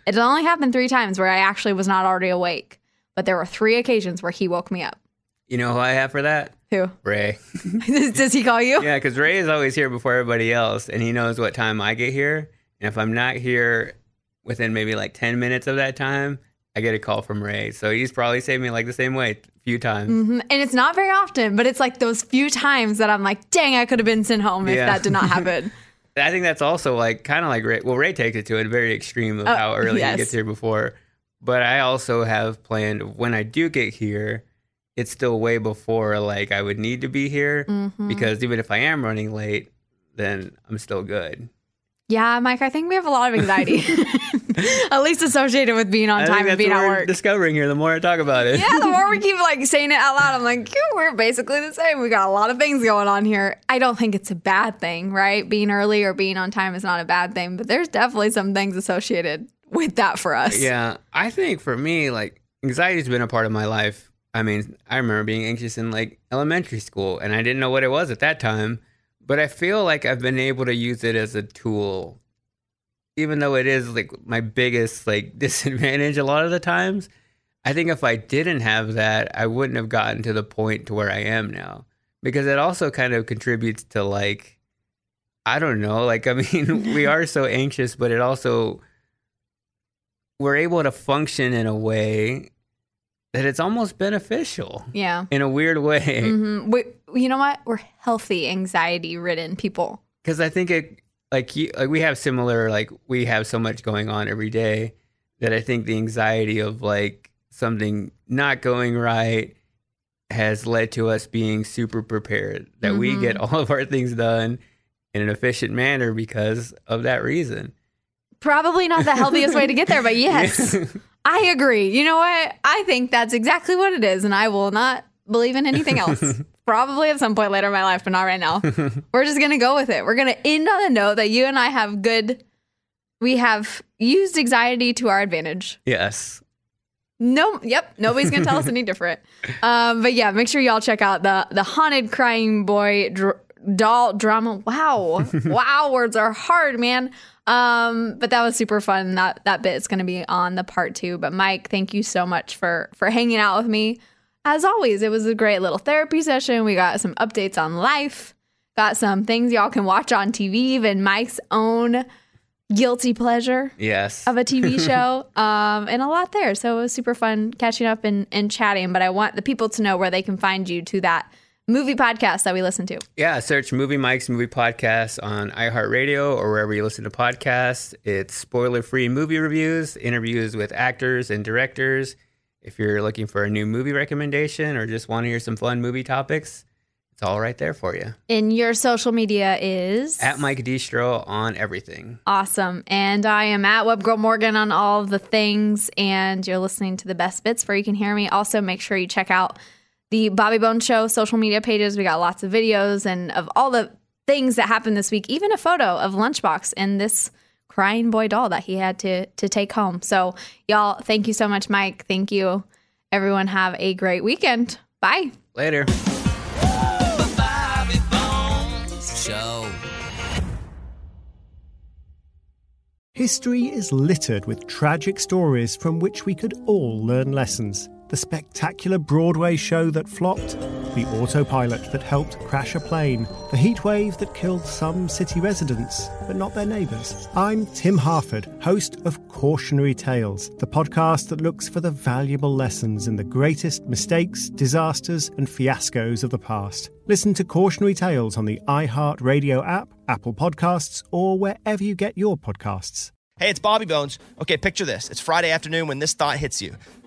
It only happened three times where I actually was not already awake. but there were three occasions where he woke me up. You know who I have for that? Who? Ray. Does he call you? Yeah, because Ray is always here before everybody else, and he knows what time I get here. And if I'm not here within maybe like 10 minutes of that time, I get a call from Ray. So he's probably saved me like the same way a few times. Mhm. And it's not very often, but it's like those few times that I'm like, dang, I could have been sent home if Yeah. that did not happen. I think that's also like kind of like Ray. Well, Ray takes it to a very extreme of Oh, how early yes. he gets here before. But I also have planned when I do get here, it's still way before like I would need to be here Mhm. because even if I am running late, then I'm still good. Yeah, Mike, I think we have a lot of anxiety, at least associated with being on I time and being at we're work. discovering here. The more I talk about it, yeah, the more we keep like saying it out loud, I'm like, "Yeah, we're basically the same. We got a lot of things going on here. I don't think it's a bad thing, right? Being early or being on time is not a bad thing, but there's definitely some things associated with that for us. Yeah, I think for me, like anxiety's been a part of my life. I mean, I remember being anxious in like elementary school, and I didn't know what it was at that time. But I feel like I've been able to use it as a tool, even though it is like my biggest like disadvantage a lot of the times. I think if I didn't have that, I wouldn't have gotten to the point to where I am now, because it also kind of contributes to like, I don't know, like I mean, we are so anxious, but it also we're able to function in a way that it's almost beneficial Yeah. in a weird way hmm We, you know what? We're healthy, anxiety ridden people. because i think it like you, like we have similar like we have so much going on every day that i think the anxiety of like something not going right has led to us being super prepared that we Mhm. get all of our things done in an efficient manner because of that reason Probably not the healthiest way to get there, but yes, I agree. You know what? I think that's exactly what it is, and I will not believe in anything else. Probably at some point later in my life, but not right now. We're just gonna go with it. We're gonna end on a note that you and I have good. We have used anxiety to our advantage. yes No, yep, nobody's gonna tell us any different. Um, but yeah, make sure y'all check out the the haunted crying boy dr- doll drama. Wow, wow, words are hard, man. Um, but that was super fun. That that bit is gonna be on the part two. But Mike, thank you so much for for hanging out with me. As always, it was a great little therapy session. We got some updates on life, got some things y'all can watch on TV, even Mike's own guilty pleasure yes of a TV show, um, and a lot there. So it was super fun catching up and, and chatting. But I want the people to know where they can find you to that movie podcast that we listen to. Yeah, search Movie Mike's Movie Podcast on iHeartRadio or wherever you listen to podcasts. It's spoiler free movie reviews, interviews with actors and directors. If you're looking for a new movie recommendation or just want to hear some fun movie topics, it's all right there for you. And your social media is At Mike Deestro on everything. awesome. And I am at WebGirl Morgan on all of the things. And you're listening to the best bits where you can hear me. Also, make sure you check out the Bobby Bones Show social media pages. We got lots of videos and of all the things that happened this week, even a photo of Lunchbox and this crying boy doll that he had to to take home. So, y'all, thank you so much, Mike. Thank you. Everyone have a great weekend. Bye. Later. Show. History is littered with tragic stories from which we could all learn lessons. The spectacular Broadway show that flopped, the autopilot that helped crash a plane, the heat wave that killed some city residents, but not their neighbours. I'm Tim Harford, host of Cautionary Tales, the podcast that looks for the valuable lessons in the greatest mistakes, disasters, and fiascos of the past. Listen to Cautionary Tales on the iHeartRadio app, Apple Podcasts, or wherever you get your podcasts. Hey, it's Bobby Bones. Okay, picture this. It's Friday afternoon when this thought hits you.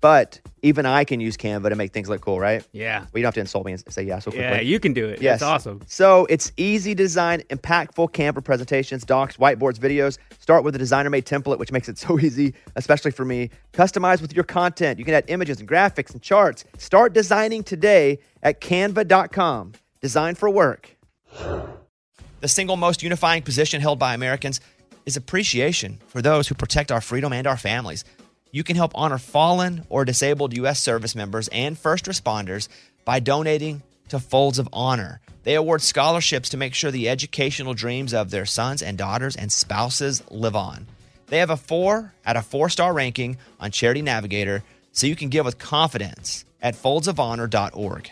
But even I can use Canva to make things look cool, right? Yeah. Well, you don't have to insult me and say yeah so quickly. Yeah, you can do it. Yes. It's awesome. So it's easy design impactful Canva presentations, docs, whiteboards, videos. Start with a designer made template, which makes it so easy, especially for me. Customize with your content. You can add images and graphics and charts. Start designing today at canva.com. Design for work. The single most unifying position held by Americans is appreciation for those who protect our freedom and our families you can help honor fallen or disabled U.S. service members and first responders by donating to Folds of Honor. They award scholarships to make sure the educational dreams of their sons and daughters and spouses live on. They have a four out of four star ranking on Charity Navigator, so you can give with confidence at foldsofhonor.org.